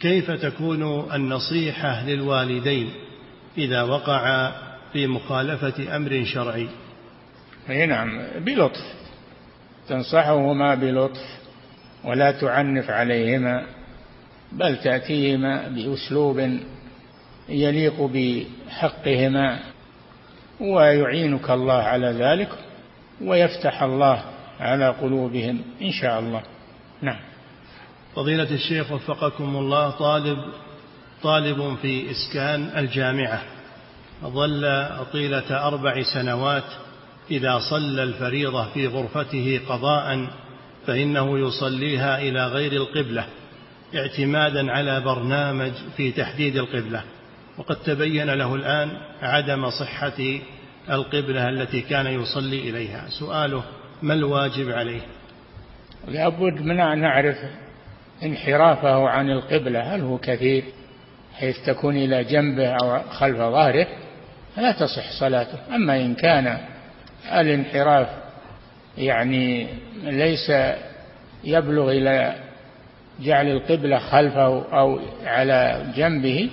كيف تكون النصيحة للوالدين؟ إذا وقع في مخالفة أمر شرعي.
أي نعم بلطف. تنصحهما بلطف ولا تعنف عليهما بل تأتيهما بأسلوب يليق بحقهما. ويعينك الله على ذلك ويفتح الله على قلوبهم إن شاء الله. نعم.
فضيلة الشيخ وفقكم الله طالب طالب في إسكان الجامعة. ظل طيلة أربع سنوات إذا صلى الفريضة في غرفته قضاء فإنه يصليها إلى غير القبلة اعتمادا على برنامج في تحديد القبلة. وقد تبين له الآن عدم صحة القبلة التي كان يصلي إليها. سؤاله ما الواجب عليه؟
لابد من أن نعرف انحرافه عن القبلة هل هو كثير؟ حيث تكون إلى جنبه أو خلف ظهره فلا تصح صلاته. أما إن كان الانحراف يعني ليس يبلغ إلى جعل القبلة خلفه أو على جنبه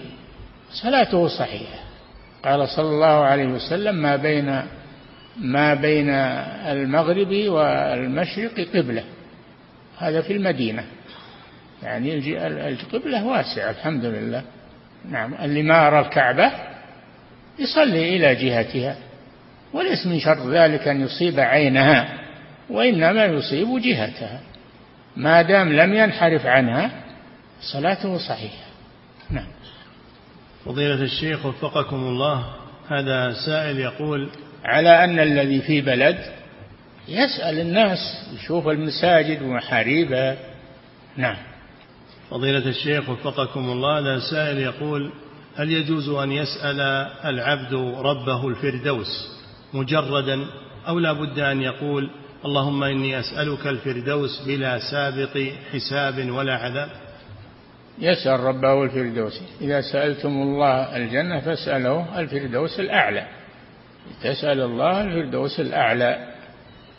صلاته صحيحة. قال صلى الله عليه وسلم ما بين ما بين المغرب والمشرق قبلة. هذا في المدينة. يعني القبلة واسعة الحمد لله. نعم اللي ما أرى الكعبة يصلي إلى جهتها وليس من شرط ذلك أن يصيب عينها وإنما يصيب جهتها. ما دام لم ينحرف عنها صلاته صحيحة. نعم.
فضيلة الشيخ وفقكم الله هذا سائل يقول
على أن الذي في بلد يسأل الناس يشوف المساجد ومحاريبها. نعم.
فضيلة الشيخ وفقكم الله هذا سائل يقول هل يجوز أن يسأل العبد ربه الفردوس مجردا؟ أو لا بد أن يقول اللهم إني أسألك الفردوس بلا سابق حساب ولا عذاب؟
يسأل ربه الفردوس. إذا سألتم الله الجنة فاسأله الفردوس الأعلى. تسأل الله الفردوس الأعلى.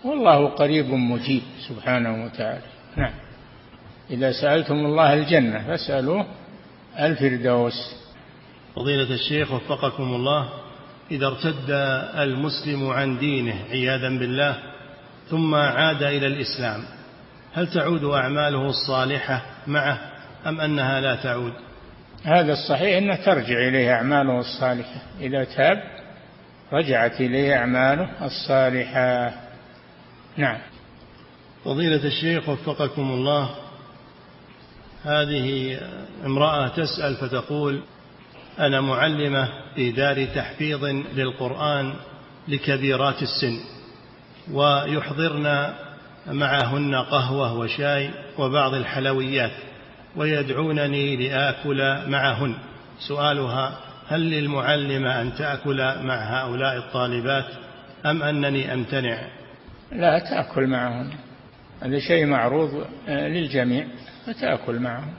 والله قريب مجيب سبحانه وتعالى. نعم. إذا سألتم الله الجنة فاسألوه الفردوس.
فضيلة الشيخ وفقكم الله إذا ارتد المسلم عن دينه عياذا بالله ثم عاد إلى الإسلام هل تعود أعماله الصالحة معه أم أنها لا تعود؟
هذا الصحيح أنه ترجع إليه أعماله الصالحة. إذا تاب رجعت إليه أعماله الصالحة. نعم.
فضيلة الشيخ وفقكم الله هذه امرأة تسأل فتقول أنا معلمة في دار تحفيظ للقرآن لكبيرات السن ويحضرن معهن قهوة وشاي وبعض الحلويات ويدعونني لآكل معهن. سؤالها هل للمعلمة أن تأكل مع هؤلاء الطالبات أم أنني أمتنع؟
لا تأكل معهن. هذا شيء معروض للجميع. فتأكل معهم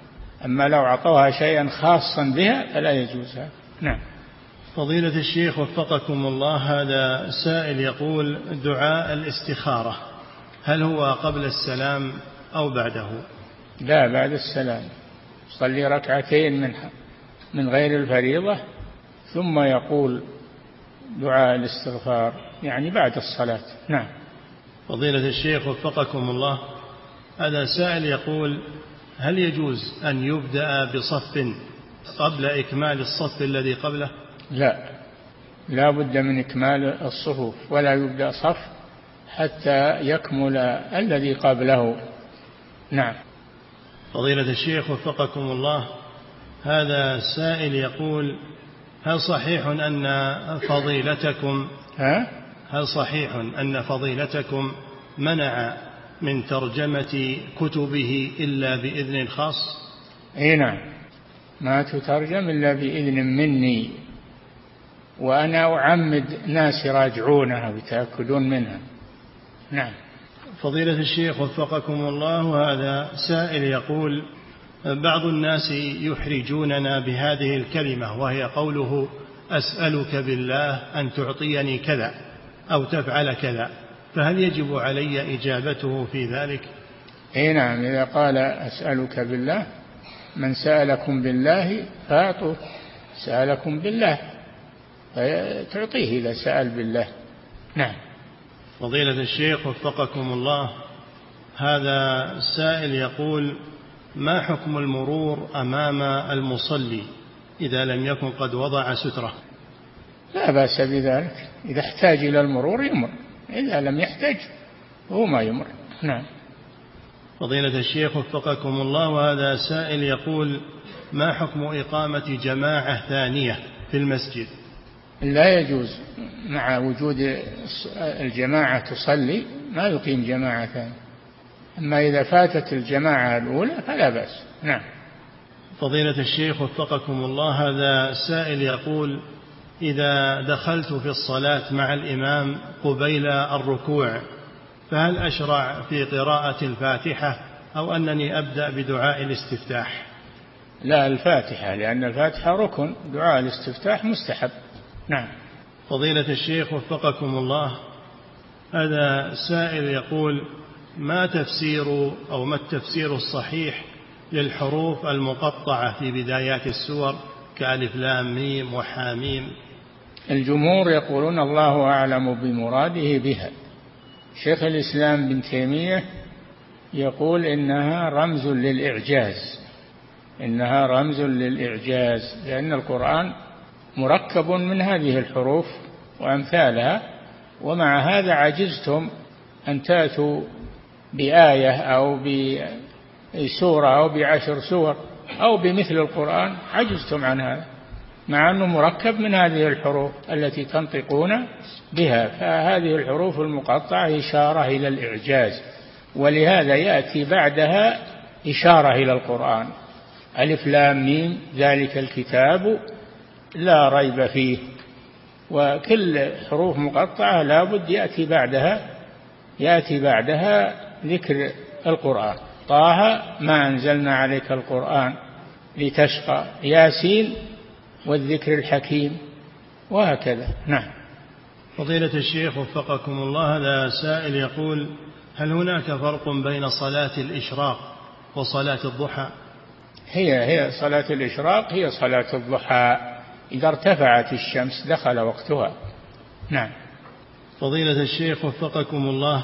أما لو أعطوها شيئا خاصا بها فلا يجوز هذا. نعم.
فضيلة الشيخ وفقكم الله هذا سائل يقول دعاء الاستخارة هل هو قبل السلام أو بعده؟
لا بعد السلام. صلي ركعتين من من غير الفريضة ثم يقول دعاء الاستغفار يعني بعد الصلاة. نعم.
فضيلة الشيخ وفقكم الله هذا سائل يقول هل يجوز أن يبدأ بصف قبل إكمال الصف الذي قبله؟
لا. لا بد من إكمال الصفوف ولا يبدأ صف حتى يكمل الذي قبله. نعم.
فضيلة الشيخ وفقكم الله هذا سائل يقول هل صحيح أن فضيلتكم
ها؟
هل صحيح أن فضيلتكم منع من ترجمة كتبه إلا بإذن خاص؟
أي نعم. ما تترجم إلا بإذن مني. وأنا أعمد ناس يراجعونها ويتأكدون منها. نعم.
فضيلة الشيخ وفقكم الله هذا سائل يقول بعض الناس يحرجوننا بهذه الكلمة وهي قوله أسألك بالله أن تعطيني كذا أو تفعل كذا. فهل يجب علي إجابته في ذلك؟
إي نعم إذا قال أسألك بالله من سألكم بالله فأعطوه سألكم بالله فتعطيه إذا سأل بالله. نعم.
فضيلة الشيخ وفقكم الله هذا سائل يقول ما حكم المرور أمام المصلي إذا لم يكن قد وضع سترة؟
لا بأس بذلك إذا احتاج إلى المرور يمر. إذا لم يحتج هو ما يمر. نعم.
فضيلة الشيخ وفقكم الله وهذا سائل يقول ما حكم إقامة جماعة ثانية في المسجد؟
لا يجوز. مع وجود الجماعة تصلي ما يقيم جماعة ثانية. أما إذا فاتت الجماعة الأولى فلا بأس. نعم.
فضيلة الشيخ وفقكم الله هذا سائل يقول إذا دخلت في الصلاة مع الإمام قبيل الركوع فهل أشرع في قراءة الفاتحة أو أنني أبدأ بدعاء الاستفتاح؟
لا الفاتحة لأن الفاتحة ركن دعاء الاستفتاح مستحب. نعم.
فضيلة الشيخ وفقكم الله هذا سائل يقول ما تفسير أو ما التفسير الصحيح للحروف المقطعة في بدايات السور كألف لام ميم وحاميم
الجمهور يقولون الله أعلم بمراده بها. شيخ الإسلام بن تيمية يقول إنها رمز للإعجاز إنها رمز للإعجاز لأن القرآن مركب من هذه الحروف وأمثالها ومع هذا عجزتم أن تأتوا بآية أو بسورة أو بعشر سور أو بمثل القرآن عجزتم عن هذا. مع أنه مركب من هذه الحروف التي تنطقون بها. فهذه الحروف المقطعة إشارة إلى الإعجاز ولهذا يأتي بعدها إشارة إلى القرآن. ألف لام ميم ذلك الكتاب لا ريب فيه. وكل حروف مقطعة لابد يأتي بعدها يأتي بعدها ذكر القرآن. طه ما أنزلنا عليك القرآن لتشقى. ياسين والذكر الحكيم وهكذا. نعم.
فضيلة الشيخ وفقكم الله هذا سائل يقول هل هناك فرق بين صلاة الإشراق وصلاة الضحى؟
هي هي صلاة الإشراق هي صلاة الضحى. إذا ارتفعت الشمس دخل وقتها. نعم.
فضيلة الشيخ وفقكم الله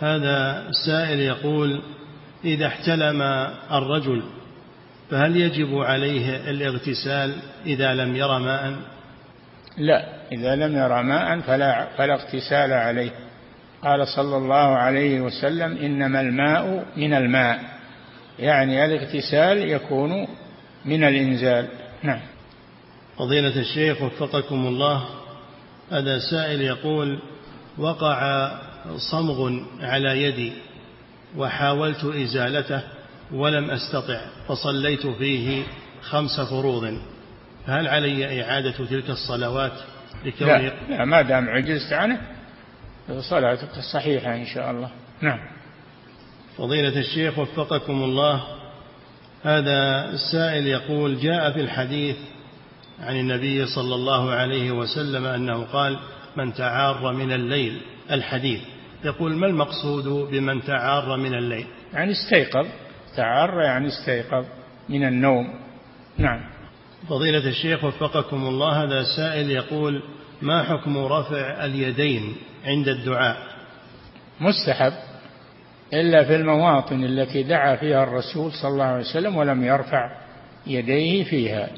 هذا سائل يقول إذا احتلم الرجل فهل يجب عليه الاغتسال إذا لم ير ماء؟
لا إذا لم ير ماء فلا, فلا اغتسال عليه. قال صلى الله عليه وسلم إنما الماء من الماء. يعني الاغتسال يكون من الإنزال. نعم.
فضيلة الشيخ وفقكم الله هذا سائل يقول وقع صمغ على يدي وحاولت إزالته ولم أستطع فصليت فيه خمس فروض. فهل علي إعادة تلك الصلوات
لا, لا ما دام عجزت عنه صلاتك صحيحة إن شاء الله. نعم.
فضيلة الشيخ وفقكم الله هذا السائل يقول جاء في الحديث عن النبي صلى الله عليه وسلم أنه قال من تعار من الليل. الحديث. يقول ما المقصود بمن تعار من الليل؟
يعني استيقظ. تعار يعني استيقظ من النوم. نعم.
فضيلة الشيخ وفقكم الله هذا سائل يقول ما حكم رفع اليدين عند الدعاء؟
مستحب إلا في المواطن التي دعا فيها الرسول صلى الله عليه وسلم ولم يرفع يديه فيها.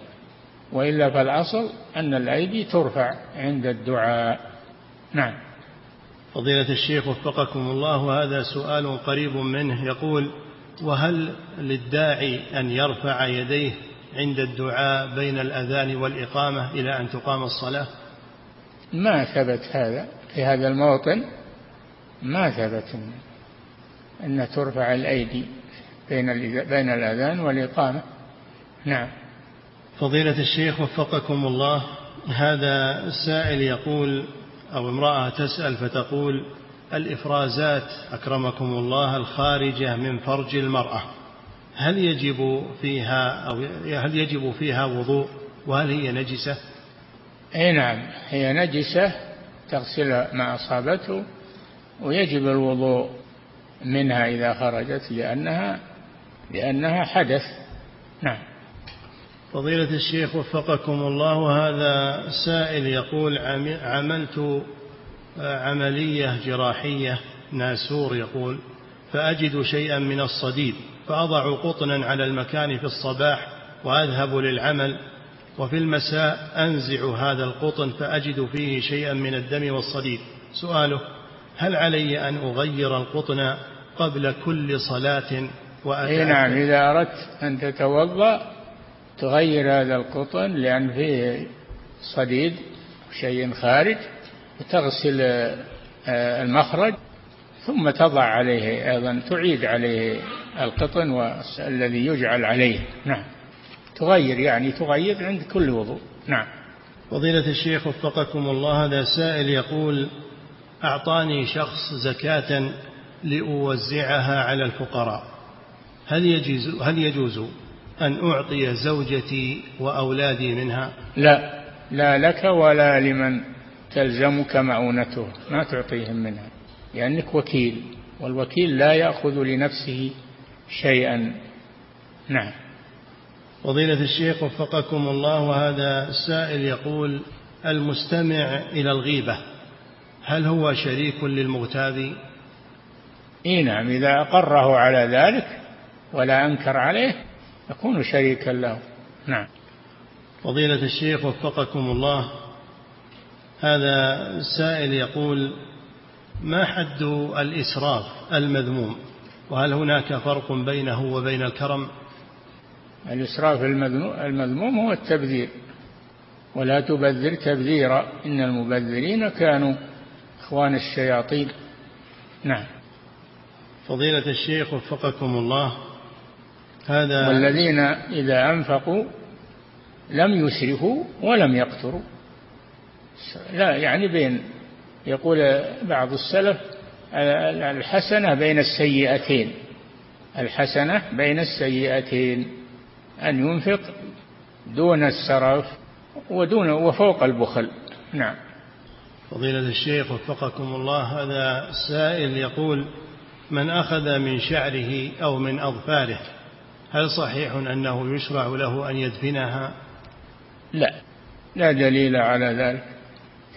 وإلا فالأصل أن الأيدي ترفع عند الدعاء. نعم.
فضيلة الشيخ وفقكم الله وهذا سؤال قريب منه. يقول وهل للداعي أن يرفع يديه عند الدعاء بين الأذان والإقامة إلى أن تقام الصلاة؟
ما ثبت هذا في هذا الموطن ما ثبت أن ترفع الأيدي بين بين الأذان والإقامة. نعم.
فضيلة الشيخ وفقكم الله هذا سائل يقول أو امرأة تسأل فتقول الإفرازات أكرمكم الله الخارجة من فرج المرأة. هل يجب فيها أو هل يجب فيها وضوء؟ وهل هي نجسة؟
أي نعم هي نجسة تغسل ما أصابته ويجب الوضوء منها إذا خرجت لأنها لأنها حدث. نعم.
فضيلة الشيخ وفقكم الله هذا سائل يقول عملت عملية جراحية ناسور يقول فأجد شيئا من الصديد فأضع قطنا على المكان في الصباح وأذهب للعمل وفي المساء أنزع هذا القطن فأجد فيه شيئا من الدم والصديد. سؤاله هل علي أن أغير القطن قبل كل صلاة
وأتأكد نعم إذا أردت أن تتوضأ تغير هذا القطن لأن فيه صديد شيء خارج وتغسل آه، المخرج ثم تضع عليه أيضا تعيد عليه القطن الذي يجعل عليه. نعم. تغير يعني تغير عند كل وضوء. نعم.
فضيلة الشيخ وفقكم الله هذا سائل يقول أعطاني شخص زكاة لأوزعها على الفقراء. هل يجوز هل يجوز أن أعطي زوجتي وأولادي منها؟
لا. لا لك ولا لمن؟ تلزمك مؤونته ما تعطيهم منها لأنك وكيل والوكيل لا يأخذ لنفسه شيئا. نعم.
فضيلة الشيخ وفقكم الله وهذا السائل يقول المستمع إلى الغيبة هل هو شريك للمغتاب؟
إي نعم إذا أقره على ذلك ولا أنكر عليه يكون شريكا له. نعم.
فضيلة الشيخ وفقكم الله هذا سائل يقول ما حد الإسراف المذموم؟ وهل هناك فرق بينه وبين الكرم؟
الإسراف المذموم هو التبذير ولا تبذر تبذيرا إن المبذرين كانوا إخوان الشياطين. نعم.
فضيلة الشيخ وفقكم الله هذا
والذين إذا أنفقوا لم يسرفوا ولم يقتروا. لا يعني بين يقول بعض السلف الحسنة بين السيئتين الحسنة بين السيئتين أن ينفق دون السرف ودون وفوق البخل. نعم.
فضيلة الشيخ وفقكم الله هذا سائل يقول من أخذ من شعره أو من أظفاره هل صحيح أنه يشرع له أن يدفنها؟
لا لا دليل على ذلك.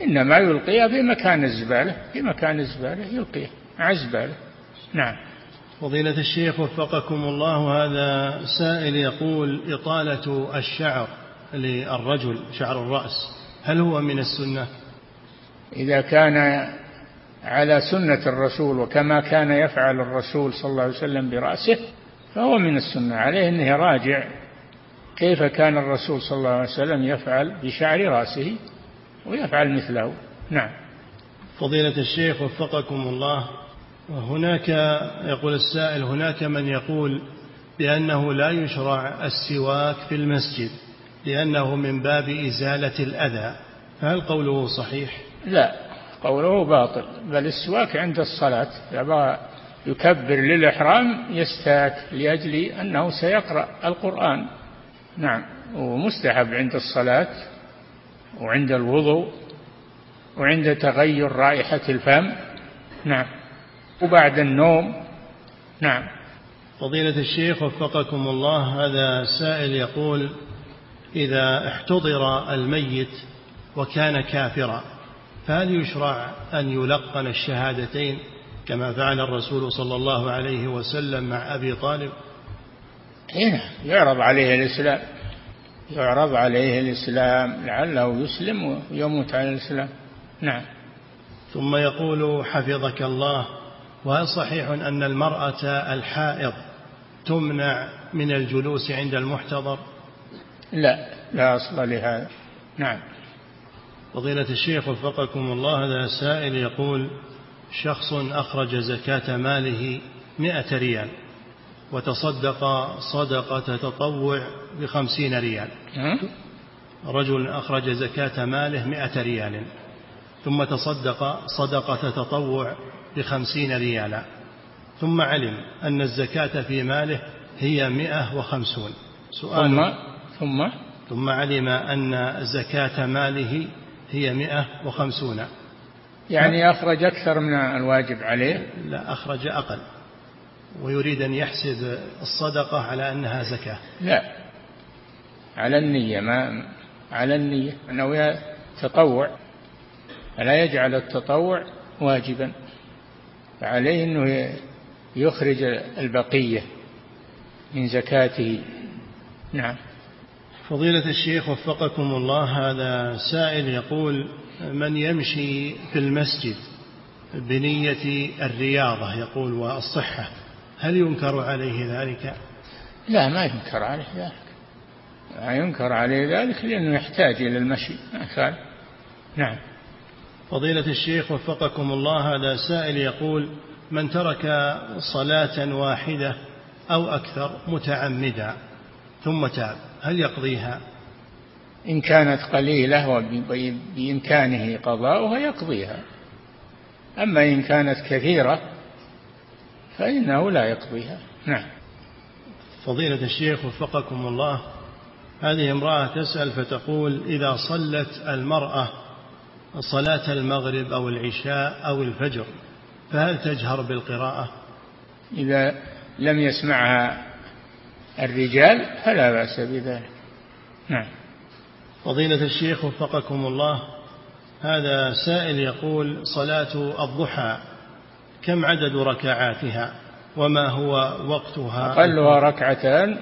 إنما يلقيها في مكان الزبالة في مكان الزبالة يلقيها مع الزبالة. نعم.
فضيلة الشيخ وفقكم الله هذا سائل يقول إطالة الشعر للرجل شعر الرأس هل هو من السنة؟
إذا كان على سنة الرسول وكما كان يفعل الرسول صلى الله عليه وسلم برأسه فهو من السنة عليه أنه راجع كيف كان الرسول صلى الله عليه وسلم يفعل بشعر رأسه. ويفعل مثله. نعم.
فضيلة الشيخ وفقكم الله. هناك يقول السائل هناك من يقول بأنه لا يشرع السواك في المسجد لأنه من باب إزالة الأذى. فهل قوله صحيح؟
لا. قوله باطل. بل السواك عند الصلاة يبغى يكبر للإحرام يستاك لأجل أنه سيقرأ القرآن. نعم. ومستحب عند الصلاة وعند الوضوء وعند تغير رائحة الفم. نعم. وبعد النوم. نعم.
فضيلة الشيخ وفقكم الله هذا سائل يقول إذا احتضر الميت وكان كافرا فهل يشرع أن يلقن الشهادتين كما فعل الرسول صلى الله عليه وسلم مع أبي طالب؟
هنا يعرض عليه الإسلام. يعرض عليه الإسلام لعله يسلم ويموت على الإسلام. نعم.
ثم يقول حفظك الله وهل صحيح أن المرأة الحائض تمنع من الجلوس عند المحتضر؟
لا لا أصل لهذا. نعم.
فضيلة الشيخ وفقكم الله هذا سائل يقول شخص أخرج زكاة ماله مئة ريال. وتصدق صدقة تطوع بخمسين ريال. رجل أخرج زكاة ماله مئة ريال. ثم تصدق صدقة تطوع بخمسين ريالا ثم علم أن الزكاة في ماله هي مئة وخمسون.
سؤال. ثم؟ ثم؟
ثم علم أن زكاة ماله هي مئة وخمسون.
يعني أخرج أكثر من الواجب عليه؟
لا أخرج أقل. ويريد أن يحسب الصدقة على أنها زكاة.
لا. على النية ما على النية. أنه تطوع فلا يجعل التطوع واجبا؟ فعليه أنه يخرج البقية من زكاته. نعم.
فضيلة الشيخ وفقكم الله هذا سائل يقول من يمشي في المسجد بنية الرياضة؟ يقول والصحة. هل ينكر عليه ذلك؟
لا ما ينكر عليه ذلك. لا ينكر عليه ذلك لأنه يحتاج إلى المشي. ما نعم.
فضيلة الشيخ وفقكم الله هذا سائل يقول من ترك صلاة واحدة أو أكثر متعمدا ثم تاب هل يقضيها؟
إن كانت قليلة وبإمكانه قضاؤها يقضيها. أما إن كانت كثيرة فإنه لا يقضيها. نعم.
فضيلة الشيخ وفقكم الله هذه امرأة تسأل فتقول إذا صلت المرأة صلاة المغرب أو العشاء أو الفجر فهل تجهر بالقراءة؟
إذا لم يسمعها الرجال فلا بأس بذلك. نعم.
فضيلة الشيخ وفقكم الله هذا سائل يقول صلاة الضحى كم عدد ركعاتها وما هو وقتها؟
أقلها ركعتان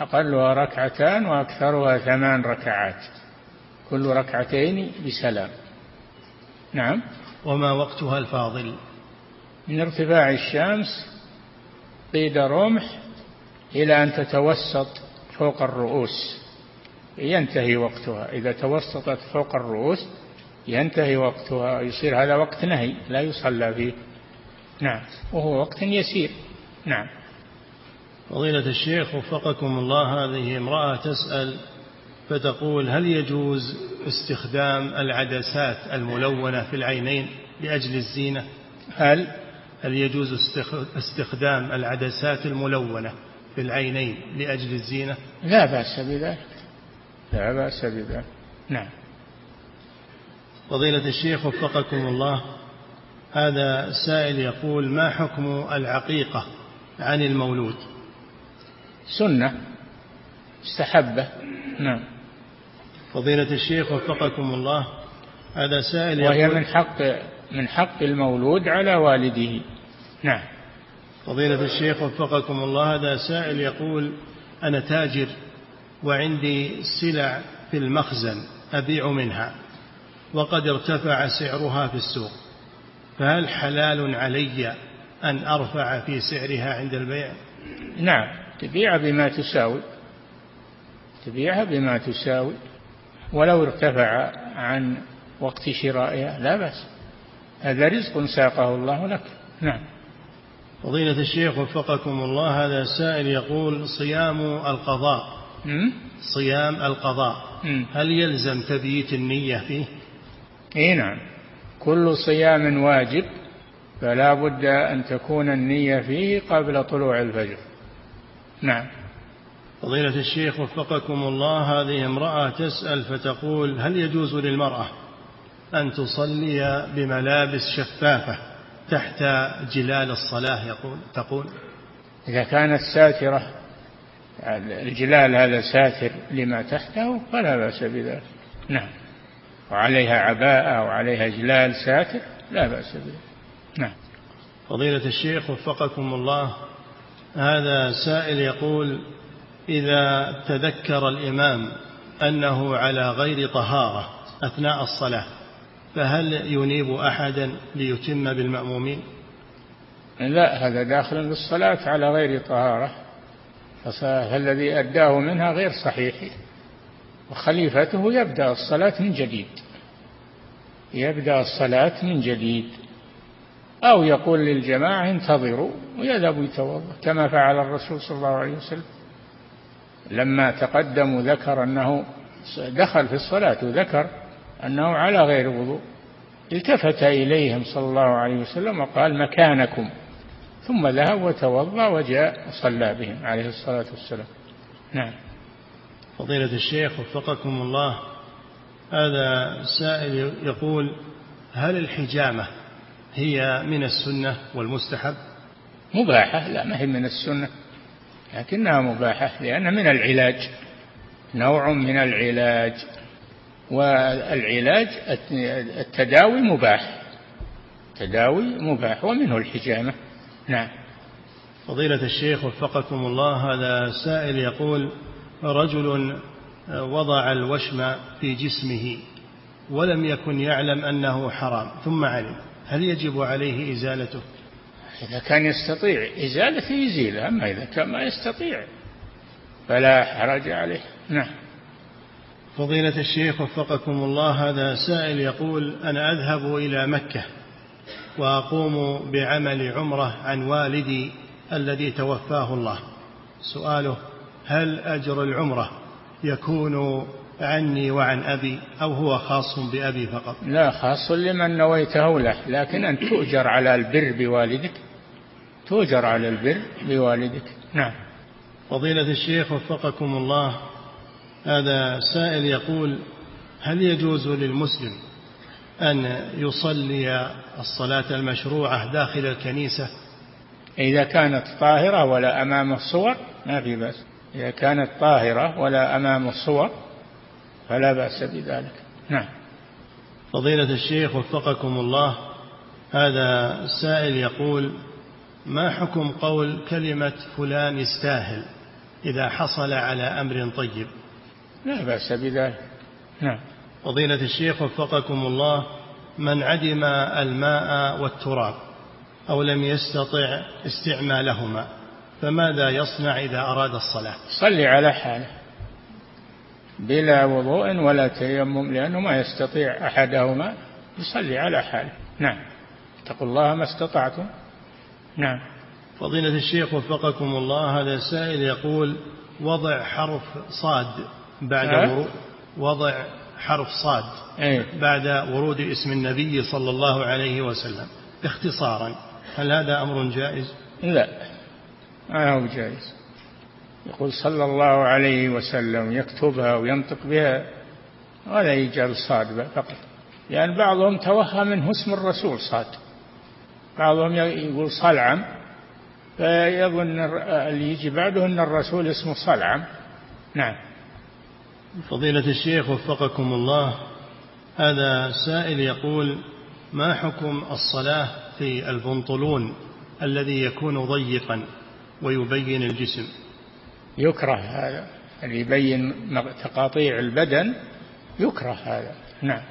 أقلها ركعتان وأكثرها ثمان ركعات كل ركعتين بسلام. نعم.
وما وقتها الفاضل؟
من ارتفاع الشمس قيد رمح إلى أن تتوسط فوق الرؤوس. ينتهي وقتها. إذا توسطت فوق الرؤوس ينتهي وقتها. يصير هذا وقت نهي لا يصلى فيه. نعم. وهو وقت يسير. نعم.
فضيلة الشيخ وفقكم الله هذه امرأة تسأل فتقول هل يجوز استخدام العدسات الملونة في العينين لأجل الزينة؟
هل؟
هل يجوز استخدام العدسات الملونة في العينين لأجل الزينة؟
لا بأس بذلك. لا بأس بذلك. نعم.
فضيلة الشيخ وفقكم الله هذا سائل يقول ما حكم العقيقة عن المولود؟
سنة. استحبة نعم.
فضيلة الشيخ وفقكم الله هذا سائل
وهي من حق من حق المولود على والده. نعم.
فضيلة الشيخ وفقكم الله هذا سائل يقول أنا تاجر وعندي سلع في المخزن أبيع منها وقد ارتفع سعرها في السوق. فهل حلال علي أن أرفع في سعرها عند البيع؟
نعم تبيع بما تساوي تبيعها بما تساوي. ولو ارتفع عن وقت شرائها لا بأس. هذا رزق ساقه الله لك. نعم.
فضيلة الشيخ وفقكم الله هذا سائل يقول صيام القضاء صيام القضاء هل يلزم تبييت النية فيه؟
إي نعم. كل صيام واجب فلا بد أن تكون النية فيه قبل طلوع الفجر. نعم.
فضيلة الشيخ وفقكم الله هذه امرأة تسأل فتقول هل يجوز للمرأة أن تصلي بملابس شفافة تحت جلال الصلاة؟ يقول تقول.
إذا كانت ساترة الجلال هذا ساتر لما تحته فلا بأس بذلك. نعم. وعليها عباءة وعليها جلال ساتر لا بأس بذلك نعم.
فضيلة الشيخ وفقكم الله هذا سائل يقول إذا تذكر الإمام أنه على غير طهارة أثناء الصلاة فهل ينيب أحدا ليتم بالمأمومين؟
لا هذا داخل بالصلاة على غير طهارة. فالذي أداه منها غير صحيح. وخليفته يبدأ الصلاة من جديد. يبدأ الصلاة من جديد. أو يقول للجماعة انتظروا ويذهب يتوضا كما فعل الرسول صلى الله عليه وسلم. لما تقدم وذكر أنه دخل في الصلاة وذكر أنه على غير وضوء. التفت إليهم صلى الله عليه وسلم وقال مكانكم. ثم ذهب وتوضأ وجاء وصلى بهم عليه الصلاة والسلام. نعم.
فضيلة الشيخ وفقكم الله هذا سائل يقول هل الحجامة هي من السنة والمستحب؟
مباحة لا ما هي من السنة لكنها مباحة لأنها من العلاج نوع من العلاج والعلاج التداوي مباح التداوي مباح ومنه الحجامة. نعم.
فضيلة الشيخ وفقكم الله هذا سائل يقول رجل وضع الوشم في جسمه ولم يكن يعلم أنه حرام ثم علم. هل يجب عليه إزالته؟
إذا كان يستطيع إزالته يزيلها أما إذا كان ما يستطيع فلا حرج عليه. نعم.
فضيلة الشيخ وفقكم الله هذا سائل يقول أنا أذهب إلى مكة وأقوم بعمل عمرة عن والدي الذي توفاه الله. سؤاله هل أجر العمرة يكون عني وعن أبي أو هو خاص بأبي فقط؟
لا خاص لمن نويته له لكن أن تؤجر على البر بوالدك. تؤجر على البر بوالدك. نعم.
فضيلة الشيخ وفقكم الله هذا سائل يقول هل يجوز للمسلم أن يصلي الصلاة المشروعة داخل الكنيسة؟
إذا كانت طاهرة ولا أمام الصور ما في بأس. إذا كانت طاهرة ولا أمام الصور فلا بأس بذلك. نعم.
فضيلة الشيخ وفقكم الله هذا سائل يقول ما حكم قول كلمة فلان يستاهل إذا حصل على أمر طيب؟
لا بأس بذلك. نعم.
فضيلة الشيخ وفقكم الله من عدم الماء والتراب أو لم يستطع استعمالهما فماذا يصنع إذا أراد الصلاة؟
صلي على حاله. بلا وضوء ولا تيمم لأنه ما يستطيع أحدهما يصلي على حاله. نعم. اتقوا الله ما استطعتم. نعم.
فضيلة الشيخ وفقكم الله هذا سائل يقول وضع حرف صاد بعد أه؟ وضع حرف صاد
أيه؟
بعد ورود اسم النبي صلى الله عليه وسلم. اختصارا هل هذا أمر جائز؟
لا. ما هو جائز يقول صلى الله عليه وسلم يكتبها وينطق بها ولا يجعل صاد فقط. لأن يعني بعضهم توهم منه اسم الرسول صاد بعضهم يقول صلعم فيظن اللي يجي بعده أن الرسول اسمه صلعم. نعم.
فضيلة الشيخ وفقكم الله هذا سائل يقول ما حكم الصلاة في البنطلون الذي يكون ضيقا؟ ويبين الجسم.
يكره هذا. اللي يبين تقاطيع البدن يكره هذا. نعم.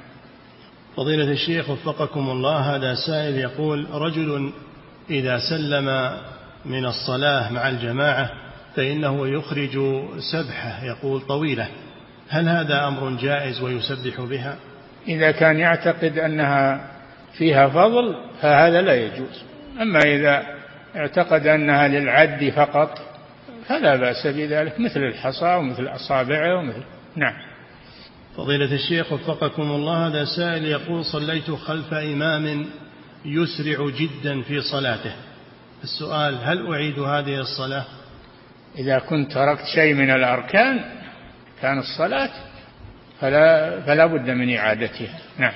فضيلة الشيخ وفقكم الله هذا سائل يقول رجل إذا سلم من الصلاة مع الجماعة فإنه يخرج سبحة يقول طويلة. هل هذا أمر جائز ويسبح بها؟
إذا كان يعتقد أنها فيها فضل فهذا لا يجوز. أما إذا اعتقد أنها للعد فقط فلا بأس بذلك مثل الحصى ومثل أصابعه ومثل نعم.
فضيلة الشيخ وفقكم الله هذا سائل يقول صليت خلف إمام يسرع جدا في صلاته. السؤال هل أعيد هذه الصلاة؟
إذا كنت تركت شيء من الأركان كان الصلاة فلا, فلا بد من إعادتها. نعم.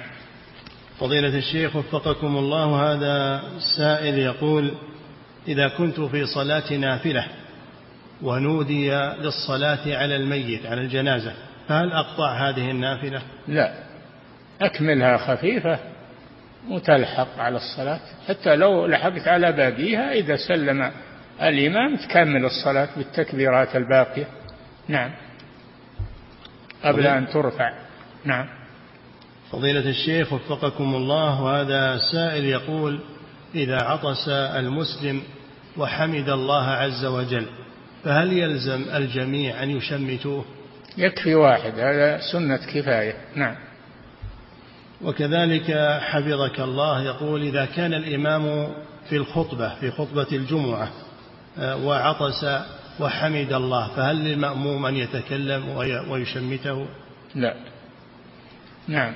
فضيلة الشيخ وفقكم الله هذا سائل يقول إذا كنت في صلاة نافلة ونودي للصلاة على الميت على الجنازة فهل أقطع هذه النافلة؟
لا. أكملها خفيفة وتلحق على الصلاة حتى لو لحقت على باقيها إذا سلم الإمام تكمل الصلاة بالتكبيرات الباقية. نعم. قبل أن ترفع. نعم.
فضيلة الشيخ وفقكم الله وهذا سائل يقول إذا عطس المسلم وحمد الله عز وجل فهل يلزم الجميع أن يشمتوه؟
يكفي واحد هذا سنة كفاية نعم.
وكذلك حفظك الله يقول إذا كان الإمام في الخطبة في خطبة الجمعة آه، وعطس وحمد الله فهل للمأموم أن يتكلم ويشمته؟
لا. نعم.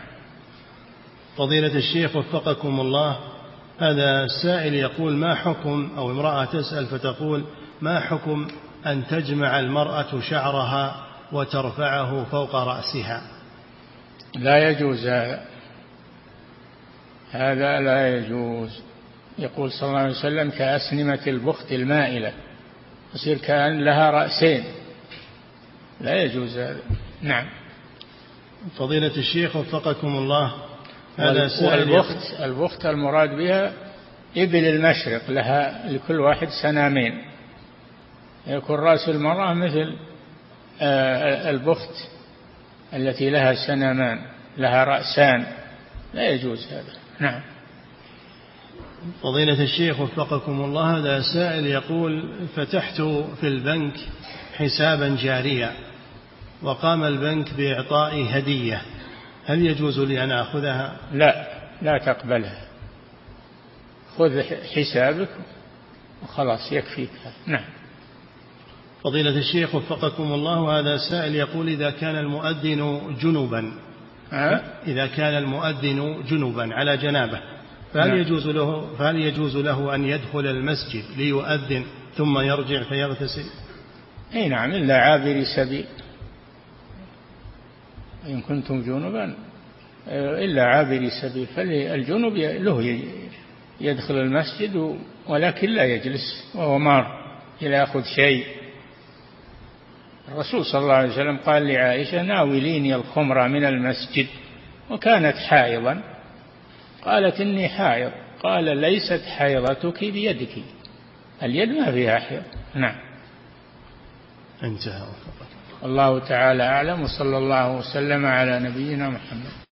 فضيلة الشيخ وفقكم الله هذا سائل يقول ما حكم أو امرأة تسأل فتقول ما حكم أن تجمع المرأة شعرها وترفعه فوق رأسها؟
لا يجوز هذا. هذا لا يجوز. يقول صلى الله عليه وسلم كأسنمة البخت المائلة تصير كأن لها رأسين. لا يجوز هذا. نعم.
فضيلة الشيخ وفقكم الله.
والبخت البخت المراد بها إبل المشرق لها لكل واحد سنامين. يكون رأس المرأة مثل آه، البخت التي لها سنامان لها رأسان. لا يجوز هذا. نعم.
فضيلة الشيخ وفقكم الله هذا سائل يقول فتحت في البنك حسابا جاريا وقام البنك بإعطائي هدية. هل يجوز لي أن آخذها؟
لا لا تقبلها. خذ حسابك وخلاص يكفيك. نعم.
فضيلة الشيخ وفقكم الله هذا سائل يقول إذا كان المؤذن جنبا إذا كان المؤذن جنبا على جنابة فهل نعم. يجوز له فهل يجوز له أن يدخل المسجد ليؤذن ثم يرجع فيغتسل؟
أي نعم إلا عابر سبيل. إن كنتم جنبا إلا عابر سبيل فالجنب له يدخل المسجد ولكن لا يجلس وهو مار يأخذ شيء. الرسول صلى الله عليه وسلم قال لعائشة ناوليني الخمر من المسجد. وكانت حائضا. قالت إني حائض. قال ليست حيضتك بيدك. اليد ما فيها حيض نعم.
انتهى.
الله تعالى أعلم وصلى الله وسلم على نبينا محمد.